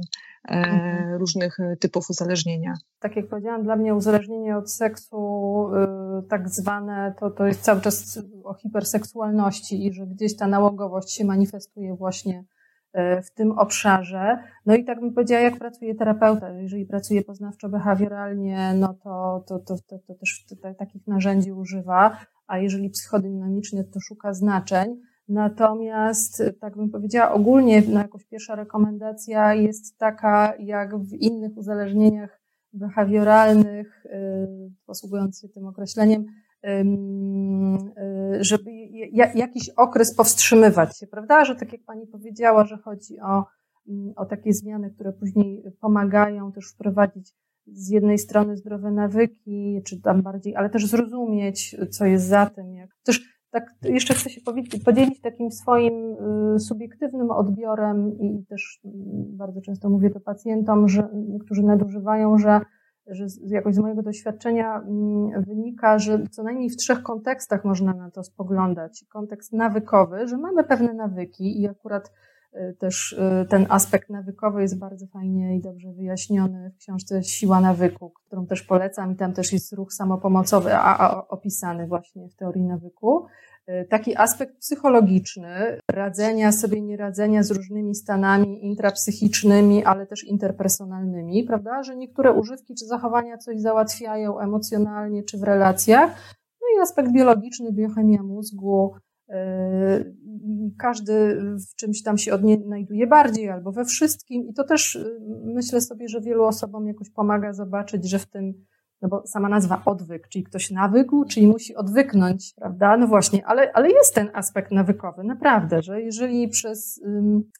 mhm. różnych typów uzależnienia. Tak jak powiedziałam, dla mnie uzależnienie od seksu, y, tak zwane, to, to jest cały czas o hiperseksualności i że gdzieś ta nałogowość się manifestuje właśnie E, w tym obszarze. No i tak bym powiedziała, jak pracuje terapeuta. Jeżeli pracuje poznawczo-behawioralnie, no to, to, to, to, to też takich narzędzi używa, a jeżeli psychodynamicznie, to szuka znaczeń. Natomiast, tak bym powiedziała, ogólnie no jakoś pierwsza rekomendacja jest taka, jak w innych uzależnieniach behawioralnych, e, posługując się tym określeniem, Y, żeby jakiś okres powstrzymywać się, prawda? Że tak jak Pani powiedziała, że chodzi o, mm, o takie zmiany, które później pomagają też wprowadzić z jednej strony zdrowe nawyki, czy tam bardziej, ale też zrozumieć, co jest za tym. Jak... Też tak jeszcze chcę się podzielić takim swoim y, subiektywnym odbiorem i też mm, bardzo często mówię to pacjentom, że, którzy nadużywają, że że jakoś z mojego doświadczenia mm, wynika, że co najmniej w trzech kontekstach można na to spoglądać. Kontekst nawykowy, że mamy pewne nawyki i akurat y, też y, ten aspekt nawykowy jest bardzo fajnie i dobrze wyjaśniony w książce Siła nawyku, którą też polecam i tam też jest ruch samopomocowy a, a opisany właśnie w teorii nawyku. Y, taki aspekt psychologiczny, radzenia sobie, nieradzenia z różnymi stanami intrapsychicznymi, ale też interpersonalnymi, prawda? Że niektóre używki czy zachowania coś załatwiają emocjonalnie czy w relacjach. No i aspekt biologiczny, biochemia mózgu. Y, każdy w czymś tam się odnajduje bardziej albo we wszystkim. I to też y, myślę sobie, że wielu osobom jakoś pomaga zobaczyć, że w tym no bo sama nazwa odwyk, czyli ktoś nawykł, czyli musi odwyknąć, prawda? No właśnie, ale, ale jest ten aspekt nawykowy, naprawdę, że jeżeli przez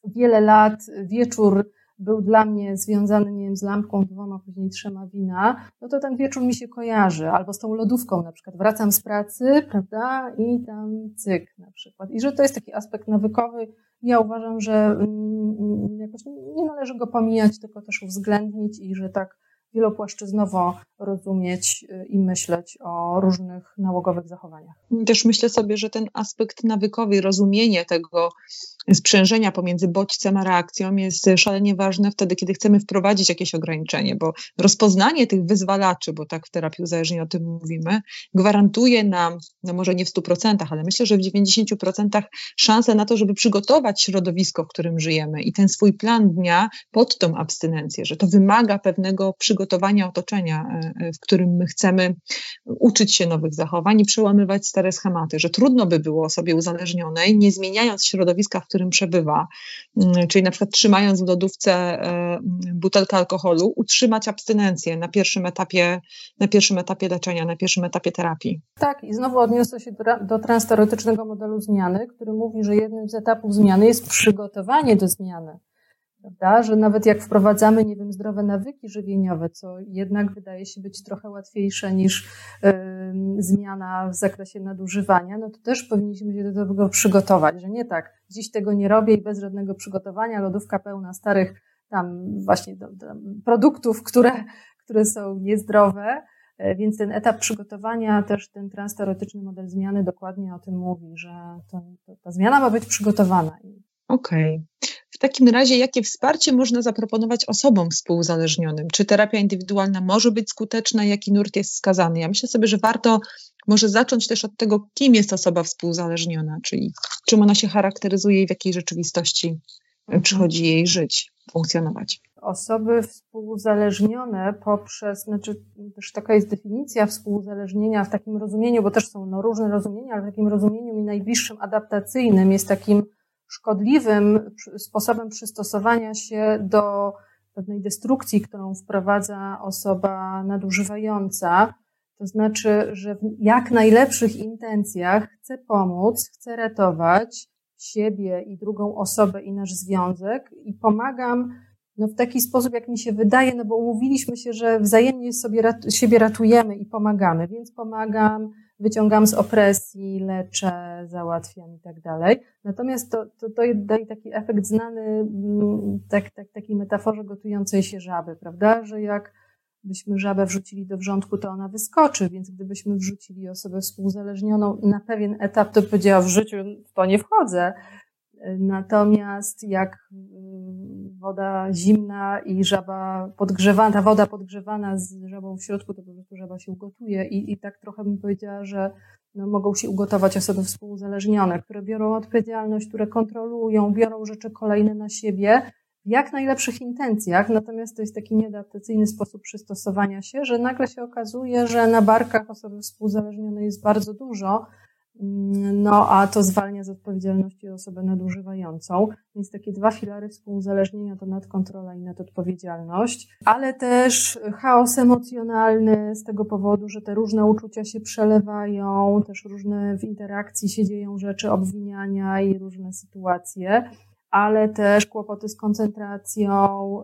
wiele lat wieczór był dla mnie związany, nie wiem, z lampką, dwoma, później trzema wina, no to ten wieczór mi się kojarzy, albo z tą lodówką na przykład. Wracam z pracy, prawda, i tam cyk na przykład. I że to jest taki aspekt nawykowy. Ja uważam, że mm, jakoś nie należy go pomijać, tylko też uwzględnić i że tak wielopłaszczyznowo rozumieć y, i myśleć o różnych nałogowych zachowaniach. Też myślę sobie, że ten aspekt nawykowy, rozumienie tego sprzężenia pomiędzy bodźcem a reakcją jest szalenie ważne wtedy, kiedy chcemy wprowadzić jakieś ograniczenie, bo rozpoznanie tych wyzwalaczy, bo tak w terapii uzależnień o tym mówimy, gwarantuje nam, no może nie w 100%, ale myślę, że w 90% szansę na to, żeby przygotować środowisko, w którym żyjemy i ten swój plan dnia pod tą abstynencję, że to wymaga pewnego przygotowania otoczenia, e, e, w którym my chcemy uczyć się nowych zachowań i przełamywać stare schematy, że trudno by było osobie uzależnionej, nie zmieniając środowiska, w którym przebywa, mm, czyli na przykład trzymając w lodówce e, butelkę alkoholu, utrzymać abstynencję na pierwszym etapie, na pierwszym etapie leczenia, na pierwszym etapie terapii. Tak, i znowu odniosę się do, do modelu zmiany, który mówi, że jednym z etapów zmiany jest przygotowanie do zmiany prawda? Że nawet jak wprowadzamy, nie wiem, zdrowe nawyki żywieniowe, co jednak wydaje się być trochę łatwiejsze niż y, zmiana w zakresie nadużywania, no to też powinniśmy się do tego przygotować, że nie tak, dziś tego nie robię i bez żadnego przygotowania, lodówka pełna starych tam właśnie do, do produktów, które, które są niezdrowe, e, więc ten etap przygotowania, też ten transteoretyczny model zmiany dokładnie o tym mówi, że to, to, ta zmiana ma być przygotowana. Okej. Okay. W takim razie, jakie wsparcie można zaproponować osobom współuzależnionym? Czy terapia indywidualna może być skuteczna? Jaki nurt jest wskazany? Ja myślę sobie, że warto może zacząć też od tego, kim jest osoba współuzależniona, czyli czym ona się charakteryzuje i w jakiej rzeczywistości mhm. przychodzi jej żyć, funkcjonować. Osoby współuzależnione poprzez, znaczy też taka jest definicja współuzależnienia w takim rozumieniu, bo też są no, różne rozumienia, ale w takim rozumieniu mi najbliższym adaptacyjnym jest takim szkodliwym sposobem przystosowania się do pewnej destrukcji, którą wprowadza osoba nadużywająca. To znaczy, że w jak najlepszych intencjach chcę pomóc, chcę ratować siebie i drugą osobę i nasz związek i pomagam no w taki sposób, jak mi się wydaje, no bo umówiliśmy się, że wzajemnie sobie siebie ratujemy i pomagamy, więc pomagam, wyciągam z opresji, leczę, załatwiam i tak dalej. Natomiast to, to, to daje taki efekt znany mm, tak, tak, takiej metaforze gotującej się żaby, prawda? Że jak byśmy żabę wrzucili do wrzątku, to ona wyskoczy, więc gdybyśmy wrzucili osobę współzależnioną na pewien etap, to powiedziała w życiu, w to nie wchodzę. Natomiast jak woda zimna i żaba podgrzewana, ta woda podgrzewana z żabą w środku, to po prostu żaba się ugotuje i, i tak trochę bym powiedziała, że no, mogą się ugotować osoby współuzależnione, które biorą odpowiedzialność, które kontrolują, biorą rzeczy kolejne na siebie w jak najlepszych intencjach, natomiast to jest taki nieadaptacyjny sposób przystosowania się, że nagle się okazuje, że na barkach osoby współzależnionej jest bardzo dużo, no, a to zwalnia z odpowiedzialności osobę nadużywającą. Więc takie dwa filary współuzależnienia to nadkontrola i nadodpowiedzialność, ale też chaos emocjonalny z tego powodu, że te różne uczucia się przelewają, też różne w interakcji się dzieją rzeczy obwiniania i różne sytuacje, ale też kłopoty z koncentracją,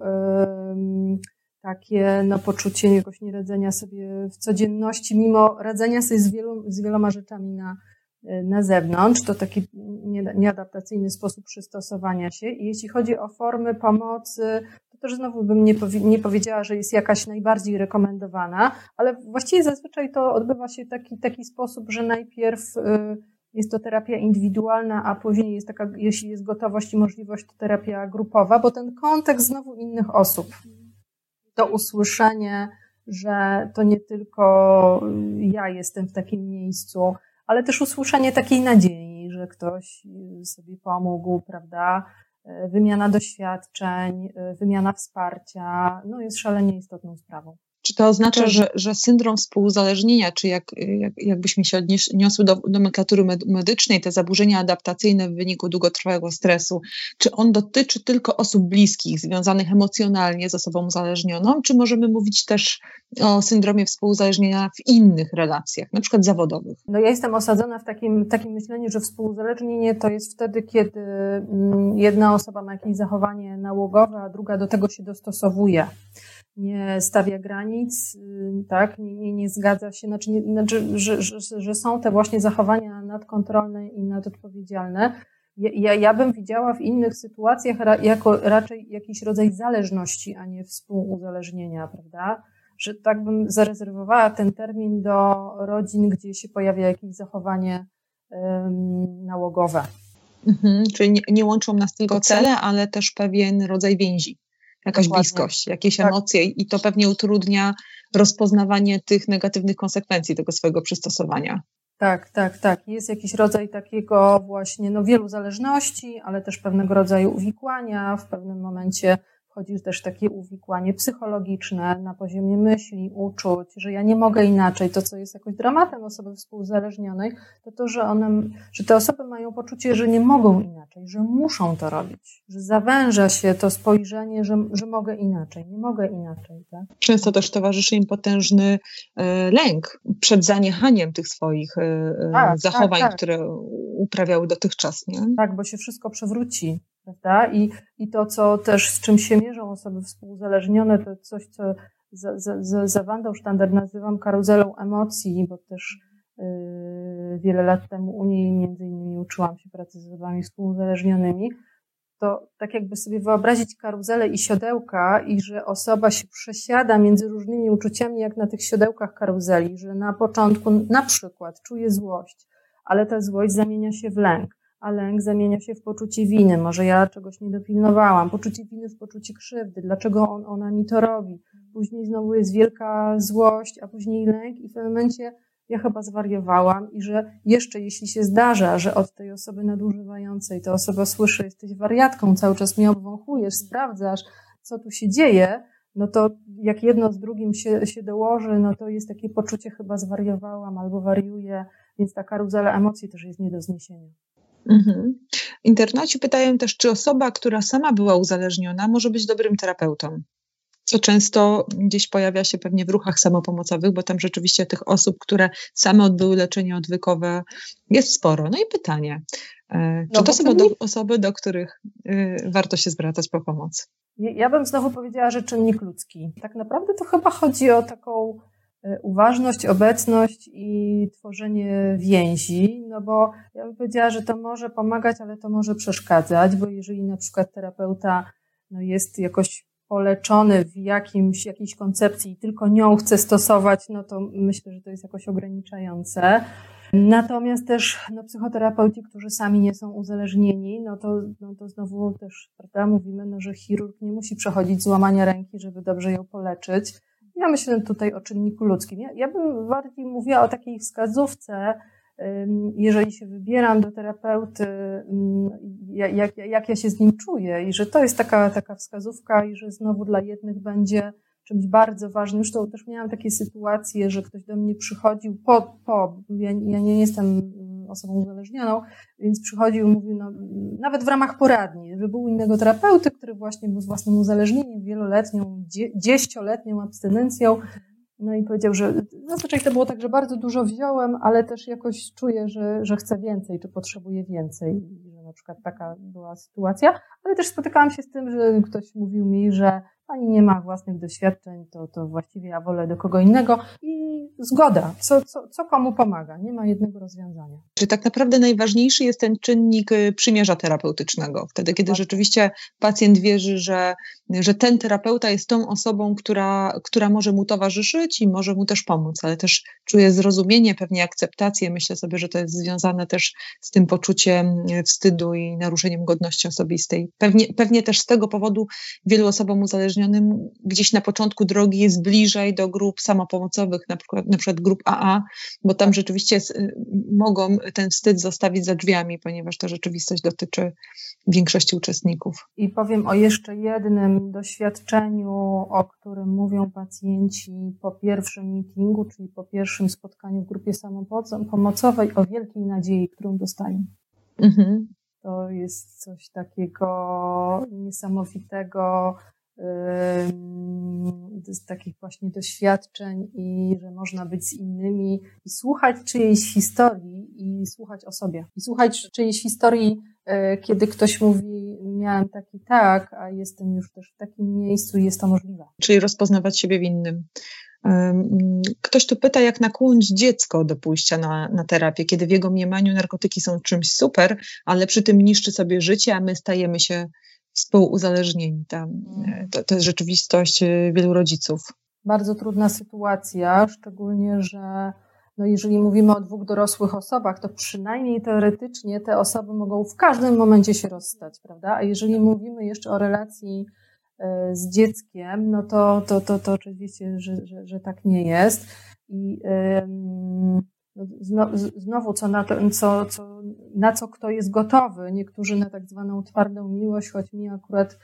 takie no, poczucie jakoś nieradzenia sobie w codzienności, mimo radzenia sobie z, wielu, z wieloma rzeczami na, na zewnątrz. To taki nieadaptacyjny sposób przystosowania się. I jeśli chodzi o formy pomocy, to też znowu bym nie, powi nie powiedziała, że jest jakaś najbardziej rekomendowana, ale właściwie zazwyczaj to odbywa się w taki, taki sposób, że najpierw y, jest to terapia indywidualna, a później jest taka, jeśli jest gotowość i możliwość, to terapia grupowa, bo ten kontekst znowu innych osób. To usłyszenie, że to nie tylko ja jestem w takim miejscu, ale też usłyszenie takiej nadziei, że ktoś sobie pomógł, prawda? Wymiana doświadczeń, wymiana wsparcia, no jest szalenie istotną sprawą. Czy to oznacza, że, że syndrom współuzależnienia, czy jak, jak, jakbyśmy się odniosły do nomenklatury medycznej, te zaburzenia adaptacyjne w wyniku długotrwałego stresu, czy on dotyczy tylko osób bliskich, związanych emocjonalnie z osobą uzależnioną, czy możemy mówić też o syndromie współuzależnienia w innych relacjach, na przykład zawodowych? No ja jestem osadzona w takim, takim myśleniu, że współuzależnienie to jest wtedy, kiedy mm, jedna osoba ma jakieś zachowanie nałogowe, a druga do tego się dostosowuje nie stawia granic, y, tak, nie, nie, nie zgadza się, znaczy, nie, znaczy że, że, że, są te właśnie zachowania nadkontrolne i nadodpowiedzialne. Ja, ja bym widziała w innych sytuacjach ra, jako raczej jakiś rodzaj zależności, a nie współuzależnienia, prawda? Że tak bym zarezerwowała ten termin do rodzin, gdzie się pojawia jakieś zachowanie um, nałogowe. Mhm, czyli nie, nie łączą nas tylko cele, ale też pewien rodzaj więzi jakaś Dokładnie. bliskość, jakieś tak. emocje i to pewnie utrudnia rozpoznawanie tych negatywnych konsekwencji tego swojego przystosowania. Tak, tak, tak. Jest jakiś rodzaj takiego właśnie, no wielu zależności, ale też pewnego rodzaju uwikłania. W pewnym momencie wchodzi też takie uwikłanie psychologiczne na poziomie myśli, uczuć, że ja nie mogę inaczej. To, co jest jakoś dramatem osoby współzależnionej, to to, że one, że te osoby mają poczucie, że nie mogą inaczej, że muszą to robić, że zawęża się to spojrzenie, że, że mogę inaczej, nie mogę inaczej. Tak? Często też towarzyszy im potężny e, lęk przed zaniechaniem tych swoich e, e, tak, tak, zachowań, tak, tak. które uprawiały dotychczas. Nie? Tak, bo się wszystko przewróci prawda? I, I to, co też z czym się mierzą osoby współzależnione, to coś, co za, za, za Wandą nazywam karuzelą emocji, bo też yy, wiele lat temu u niej między innymi uczyłam się pracy z osobami współzależnionymi, to tak jakby sobie wyobrazić karuzelę i siodełka i że osoba się przesiada między różnymi uczuciami, jak na tych siodełkach karuzeli, że na początku na przykład czuje złość, ale ta złość zamienia się w lęk a lęk zamienia się w poczucie winy. Może ja czegoś nie dopilnowałam. Poczucie winy w poczucie krzywdy. Dlaczego on, ona mi to robi? Później znowu jest wielka złość, a później lęk i w pewnym momencie ja chyba zwariowałam i że jeszcze jeśli się zdarza, że od tej osoby nadużywającej ta osoba słyszy, jesteś wariatką, cały czas mnie obwąchujesz, sprawdzasz, co tu się dzieje, no to jak jedno z drugim się, się dołoży, no to jest takie poczucie chyba zwariowałam albo wariuję, więc ta karuzela emocji też jest nie do zniesienia. Mhm. Internaci pytają też, czy osoba, która sama była uzależniona, może być dobrym terapeutą. Co często gdzieś pojawia się pewnie w ruchach samopomocowych, bo tam rzeczywiście tych osób, które same odbyły leczenie odwykowe, jest sporo. No i pytanie, e, czy no, to są do, osoby, do których y, warto się zwracać po pomoc? Ja bym znowu powiedziała, że czynnik ludzki. Tak naprawdę to chyba chodzi o taką uważność, obecność i tworzenie więzi, no bo ja bym powiedziała, że to może pomagać, ale to może przeszkadzać, bo jeżeli na przykład terapeuta no jest jakoś poleczony w jakimś, jakiejś koncepcji i tylko nią chce stosować, no to myślę, że to jest jakoś ograniczające. Natomiast też no, psychoterapeuci, którzy sami nie są uzależnieni, no to, no to znowu też prawda, mówimy, no, że chirurg nie musi przechodzić złamania ręki, żeby dobrze ją poleczyć ja myślę tutaj o czynniku ludzkim. Ja, ja bym bardziej mówiła o takiej wskazówce, jeżeli się wybieram do terapeuty, jak, jak ja się z nim czuję i że to jest taka, taka wskazówka i że znowu dla jednych będzie czymś bardzo ważnym. To też miałam takie sytuacje, że ktoś do mnie przychodził po, po ja, ja nie jestem osobą uzależnioną, więc przychodził i mówił, no, nawet w ramach poradni, że był innego terapeuty, który właśnie był z własnym uzależnieniem, wieloletnią, dziesięcioletnią abstynencją, no i powiedział, że zazwyczaj to było tak, że bardzo dużo wziąłem, ale też jakoś czuję, że, że chcę więcej, czy potrzebuję więcej. Że na przykład taka była sytuacja, ale też spotykałam się z tym, że ktoś mówił mi, że pani nie ma własnych doświadczeń, to, to właściwie ja wolę do kogo innego i zgoda, co, co, co komu pomaga, nie ma jednego rozwiązania. Czy tak naprawdę najważniejszy jest ten czynnik y, przymierza terapeutycznego, wtedy kiedy rzeczywiście pacjent wierzy, że, że ten terapeuta jest tą osobą, która, która może mu towarzyszyć i może mu też pomóc, ale też czuje zrozumienie, pewnie akceptację. Myślę sobie, że to jest związane też z tym poczuciem y, wstydu i naruszeniem godności osobistej. Pewnie, pewnie też z tego powodu wielu osobom uzależnionym uzależnionym gdzieś na początku drogi jest bliżej do grup samopomocowych, na przykład, na przykład grup AA, bo tam rzeczywiście mogą ten wstyd zostawić za drzwiami, ponieważ ta rzeczywistość dotyczy większości uczestników. I powiem o jeszcze jednym doświadczeniu, o którym mówią pacjenci po pierwszym meetingu, czyli po pierwszym spotkaniu w grupie samopomocowej, o wielkiej nadziei, którą dostają. Mhm. To jest coś takiego niesamowitego, z takich właśnie doświadczeń i że można być z innymi i słuchać czyjejś historii i słuchać o sobie. I słuchać czyjejś historii, e, kiedy ktoś mówi, miałem taki tak, a jestem już też w takim miejscu i jest to możliwe. Czyli rozpoznawać siebie w innym. Ktoś tu pyta, jak nakłonić dziecko do pójścia na, na terapię, kiedy w jego mniemaniu narkotyki są czymś super, ale przy tym niszczy sobie życie, a my stajemy się współuzależnieni. Tam, e, to, to jest rzeczywistość e, wielu rodziców. Bardzo trudna sytuacja, szczególnie, że no jeżeli mówimy o dwóch dorosłych osobach, to przynajmniej teoretycznie te osoby mogą w każdym momencie się rozstać, prawda? A jeżeli mówimy jeszcze o relacji E, z dzieckiem, no to, to, to, to oczywiście, że, że, że tak nie jest. I znowu, co na, to, co, co, na co kto jest gotowy. Niektórzy na tak zwaną twardą miłość, choć mi akurat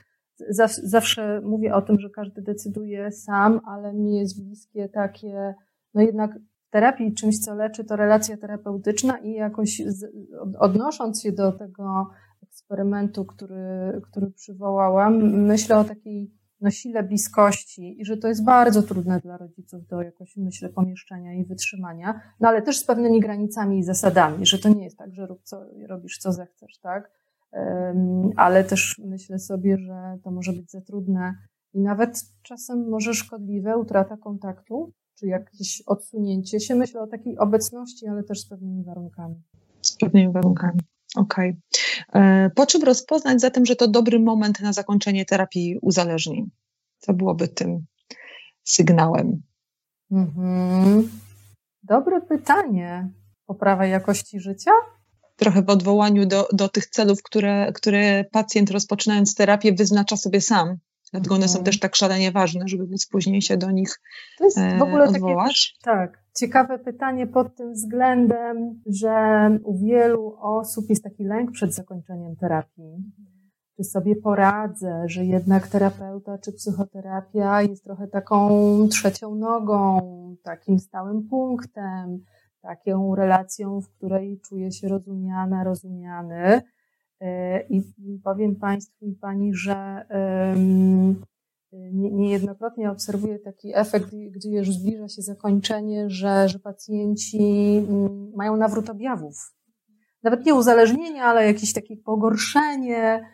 zawsze mówię o tym, że każdy decyduje sam, ale mi jest bliskie takie, no jednak w terapii czymś, co leczy, to relacja terapeutyczna i jakoś odnosząc się do tego eksperymentu, który, który przywołałam, myślę o takiej no, sile bliskości i że to jest bardzo trudne dla rodziców do jakoś, myślę, pomieszczenia i wytrzymania, no ale też z pewnymi granicami i zasadami, że to nie jest tak, że rób co, robisz co zechcesz, tak? Um, ale też myślę sobie, że to może być za trudne i nawet czasem może szkodliwe utrata kontaktu, czy jakieś odsunięcie się. Myślę o takiej obecności, ale też z pewnymi warunkami. Z pewnymi warunkami. Okej. Okay. E, po czym rozpoznać zatem, że to dobry moment na zakończenie terapii uzależnień? Co byłoby tym sygnałem? Mhm. Dobre pytanie. Poprawa jakości życia? Trochę w odwołaniu do, do tych celów, które, które pacjent rozpoczynając terapię wyznacza sobie sam. Dlatego one są mhm. też tak szalenie ważne, żeby móc później się do nich to jest w ogóle e, odwołać. Takie, tak, ciekawe pytanie pod tym względem, że u wielu osób jest taki lęk przed zakończeniem terapii. Czy sobie poradzę, że jednak terapeuta czy psychoterapia jest trochę taką trzecią nogą, takim stałym punktem, taką relacją, w której czuję się rozumiana, rozumiany. E, I powiem Państwu i Pani, że niejednokrotnie obserwuję taki efekt, gdzie już zbliża się zakończenie, że, że pacjenci mm, mają nawrót objawów. Nawet nie uzależnienie, ale jakieś takie pogorszenie.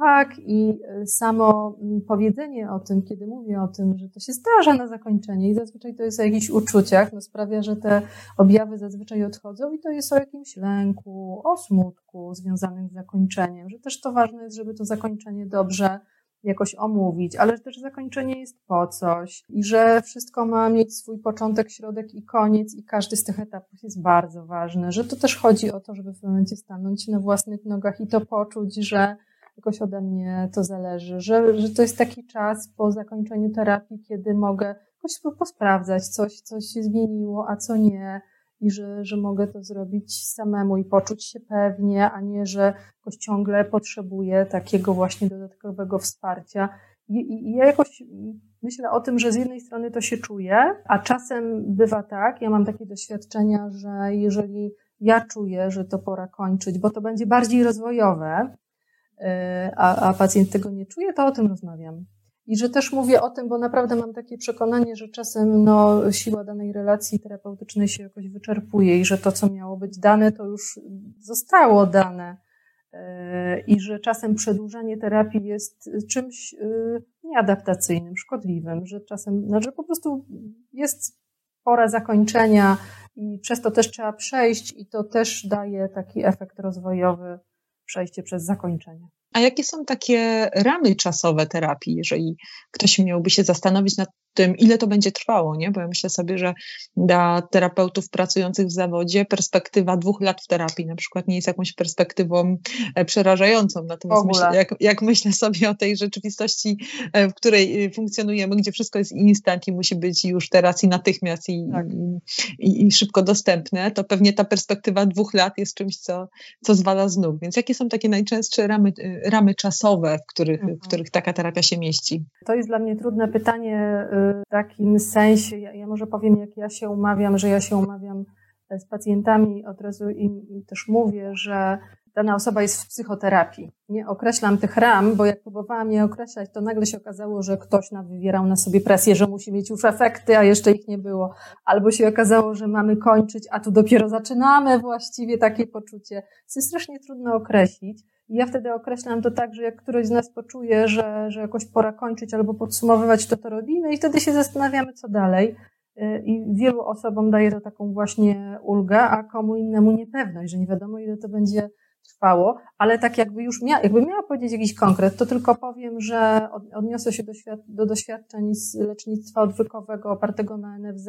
Tak, i samo powiedzenie o tym, kiedy mówię o tym, że to się zdarza na zakończenie i zazwyczaj to jest o jakichś uczuciach, no sprawia, że te objawy zazwyczaj odchodzą i to jest o jakimś lęku, o smutku związanym z zakończeniem, że też to ważne jest, żeby to zakończenie dobrze jakoś omówić, ale też zakończenie jest po coś i że wszystko ma mieć swój początek, środek i koniec i każdy z tych etapów jest bardzo ważny, że to też chodzi o to, żeby w momencie stanąć na własnych nogach i to poczuć, że jakoś ode mnie to zależy, że, że to jest taki czas po zakończeniu terapii, kiedy mogę jakoś posprawdzać coś, coś się zmieniło, a co nie, i że, że mogę to zrobić samemu i poczuć się pewnie, a nie, że jakoś ciągle potrzebuję takiego właśnie dodatkowego wsparcia. I, i, I ja jakoś myślę o tym, że z jednej strony to się czuję, a czasem bywa tak, ja mam takie doświadczenia, że jeżeli ja czuję, że to pora kończyć, bo to będzie bardziej rozwojowe, y, a, a pacjent tego nie czuje, to o tym rozmawiam. I że też mówię o tym, bo naprawdę mam takie przekonanie, że czasem no, siła danej relacji terapeutycznej się jakoś wyczerpuje i że to, co miało być dane, to już zostało dane. E, I że czasem przedłużanie terapii jest czymś e, nieadaptacyjnym, szkodliwym, że czasem, no, że po prostu jest pora zakończenia i przez to też trzeba przejść i to też daje taki efekt rozwojowy, przejście przez zakończenie. A jakie są takie ramy czasowe terapii, jeżeli ktoś miałby się zastanowić nad tym, ile to będzie trwało, nie? Bo ja myślę sobie, że dla terapeutów pracujących w zawodzie perspektywa dwóch lat w terapii na przykład nie jest jakąś perspektywą e, przerażającą. Natomiast myślę, jak, jak, myślę sobie o tej rzeczywistości, e, w której e, funkcjonujemy, gdzie wszystko jest instant i musi być już teraz i natychmiast i, tak. i, i, szybko dostępne, to pewnie ta perspektywa dwóch lat jest czymś, co, co zwala z nóg. Więc jakie są takie najczęstsze ramy, ramy czasowe, w których, mhm. w których taka terapia się mieści? To jest dla mnie trudne pytanie w takim sensie, ja, ja może powiem, jak ja się umawiam, że ja się umawiam z pacjentami, od razu im też mówię, że dana osoba jest w psychoterapii. Nie określam tych ram, bo jak próbowałam je określać, to nagle się okazało, że ktoś nam wywierał na sobie presję, że musi mieć już efekty, a jeszcze ich nie było. Albo się okazało, że mamy kończyć, a tu dopiero zaczynamy właściwie takie poczucie. To jest strasznie trudno określić. Ja wtedy określam to tak, że jak któryś z nas poczuje, że, że jakoś pora kończyć albo podsumowywać, to to robimy i wtedy się zastanawiamy, co dalej. Y, I wielu osobom daje to taką właśnie ulgę, a komu innemu niepewność, że nie wiadomo, ile to będzie trwało, ale tak jakby już mia, jakby miała powiedzieć jakiś konkret, to tylko powiem, że odniosę się do, do doświadczeń z lecznictwa odwykowego opartego na NFZ,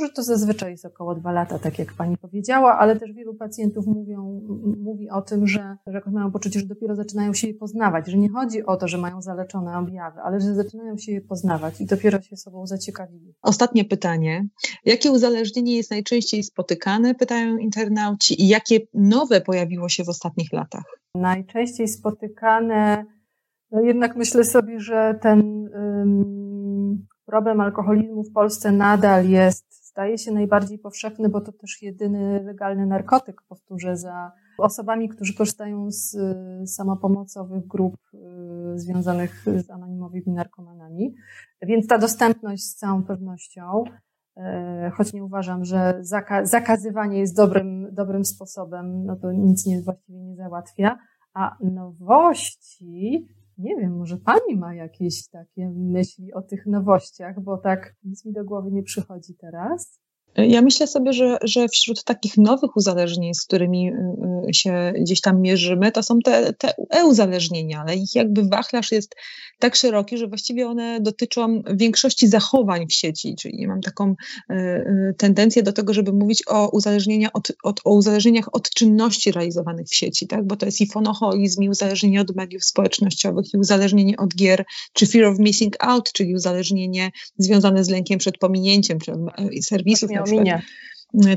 że to zazwyczaj jest około dwa lata, tak jak pani powiedziała, ale też wielu pacjentów mówią, mówi o tym, że, że jakoś mają poczucie, że dopiero zaczynają się je poznawać, że nie chodzi o to, że mają zaleczone objawy, ale że zaczynają się je poznawać i dopiero się sobą zaciekawili. Ostatnie pytanie. Jakie uzależnienie jest najczęściej spotykane, pytają internauci, i jakie nowe pojawiło się w ostatnich latach? Najczęściej spotykane, no jednak myślę sobie, że ten problem alkoholizmu w Polsce nadal jest staje się najbardziej powszechny, bo to też jedyny legalny narkotyk, powtórzę, za osobami, którzy korzystają z samopomocowych grup y, związanych z anonimowymi narkomanami. Więc ta dostępność z całą pewnością, y, choć nie uważam, że zakazywanie jest dobrym, dobrym sposobem, no to nic nie, właściwie nie załatwia. A nowości nie wiem, może pani ma jakieś takie myśli o tych nowościach, bo tak nic mi do głowy nie przychodzi teraz. Ja myślę sobie, że, że wśród takich nowych uzależnień, z którymi y, y, się gdzieś tam mierzymy, to są te, te e-uzależnienia, ale ich jakby wachlarz jest tak szeroki, że właściwie one dotyczą większości zachowań w sieci, czyli mam taką y, tendencję do tego, żeby mówić o, uzależnienia od, od, o uzależnieniach od czynności realizowanych w sieci, tak? bo to jest i fonoholizm, i uzależnienie od mediów społecznościowych, i uzależnienie od gier, czy fear of missing out, czyli uzależnienie związane z lękiem przed pominięciem, czy serwisów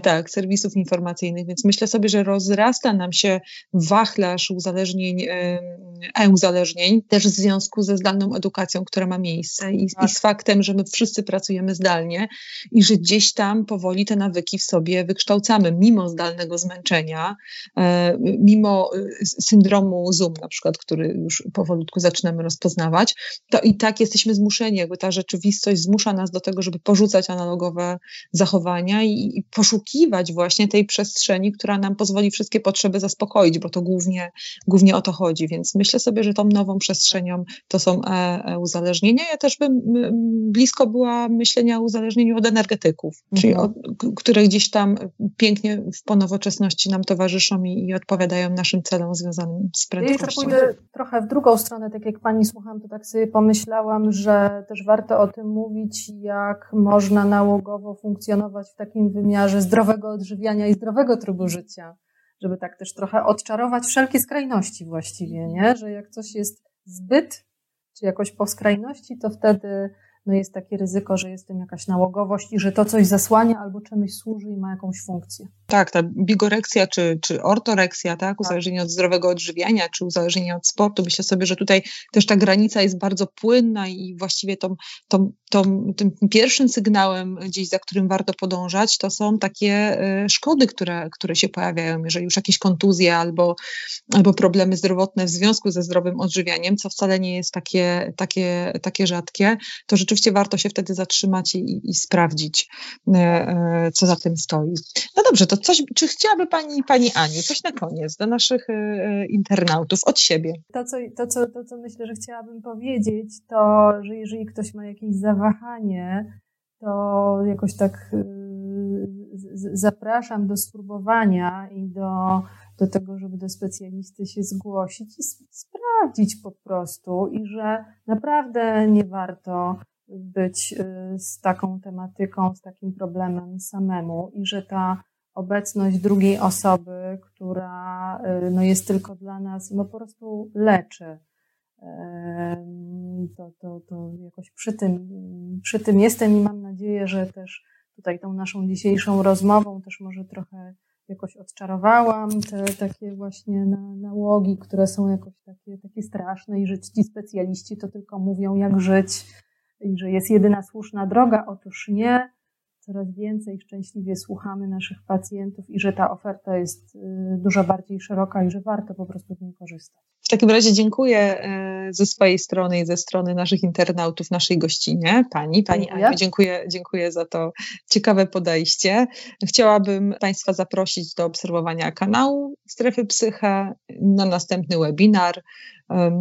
tak, serwisów informacyjnych, więc myślę sobie, że rozrasta nam się wachlarz uzależnień, e-uzależnień, też w związku ze zdalną edukacją, która ma miejsce i, tak. i, z faktem, że my wszyscy pracujemy zdalnie i że gdzieś tam powoli te nawyki w sobie wykształcamy, mimo zdalnego zmęczenia, e, mimo y, syndromu Zoom na przykład, który już powolutku zaczynamy rozpoznawać, to i tak jesteśmy zmuszeni, jakby ta rzeczywistość zmusza nas do tego, żeby porzucać analogowe zachowania i, i poszukiwać właśnie tej przestrzeni, która nam pozwoli wszystkie potrzeby zaspokoić, bo to głównie, głównie o to chodzi. Więc myślę sobie, że tą nową przestrzenią to są e, e uzależnienia. Ja też bym blisko była myślenia o uzależnieniu od energetyków, mhm. czyli od, które gdzieś tam pięknie w ponowoczesności nam towarzyszą i, i odpowiadają naszym celom związanym z prędkością. Ja pójdę trochę w drugą stronę, tak jak pani słucham, to tak sobie pomyślałam, że też warto o tym mówić, jak można nałogowo funkcjonować w takim wymiarze, wymiarze zdrowego odżywiania i zdrowego trybu życia, żeby tak też trochę odczarować wszelkie skrajności właściwie, nie? Że jak coś jest zbyt, czy jakoś po skrajności, to wtedy no jest takie ryzyko, że jest tym jakaś nałogowość i że to coś zasłania albo czemuś służy i ma jakąś funkcję. Tak, ta bigoreksja czy, czy ortoreksja, tak, tak. uzależnienie od zdrowego odżywiania czy uzależnienie od sportu. Myślę sobie, że tutaj też ta granica jest bardzo płynna i właściwie tą, tą, tą, tym pierwszym sygnałem gdzieś, za którym warto podążać, to są takie e, szkody, które, które się pojawiają, jeżeli już jakieś kontuzje albo, albo problemy zdrowotne w związku ze zdrowym odżywianiem, co wcale nie jest takie, takie, takie rzadkie, to rzeczywiście warto się wtedy zatrzymać i, i sprawdzić, e, e, co za tym stoi. No dobrze, to coś, czy chciałaby Pani, Pani Aniu, coś na koniec dla naszych e, internautów od siebie? To co, to, co, to, co myślę, że chciałabym powiedzieć, to, że jeżeli ktoś ma jakieś zawahanie, to jakoś tak zapraszam do spróbowania i do do tego, żeby do specjalisty się zgłosić i sprawdzić po prostu i że naprawdę nie warto być z taką tematyką, z takim problemem samemu i że ta obecność drugiej osoby, która y, no, jest tylko dla nas, no po prostu leczy. To, to, to jakoś przy tym, przy tym jestem i mam nadzieję, że też tutaj tą naszą dzisiejszą rozmową też może trochę jakoś odczarowałam te takie właśnie na, nałogi, które są jakoś takie, takie straszne i że ci specjaliści to tylko mówią jak żyć i że jest jedyna słuszna droga. Otóż nie coraz więcej szczęśliwie słuchamy naszych pacjentów i że ta oferta jest y, dużo bardziej szeroka i że warto po prostu z niej korzystać. W takim razie dziękuję e, ze swojej strony i ze strony naszych internautów, naszej gościnie, pani, pani dziękuję. Aniu, dziękuję, dziękuję za to ciekawe podejście. Chciałabym Państwa zaprosić do obserwowania kanału Strefy Psyche na następny webinar.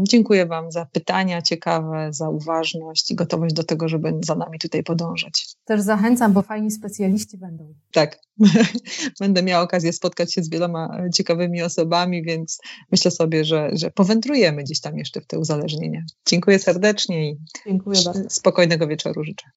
Dziękuję Wam za pytania ciekawe, za uważność i gotowość do tego, żeby za nami tutaj podążać. Też zachęcam, bo fajni specjaliści będą. Tak, będę miała okazję spotkać się z wieloma ciekawymi osobami, więc myślę sobie, że, że powędrujemy gdzieś tam jeszcze w te uzależnienia. Dziękuję serdecznie i Dziękuję bardzo. spokojnego wieczoru życzę.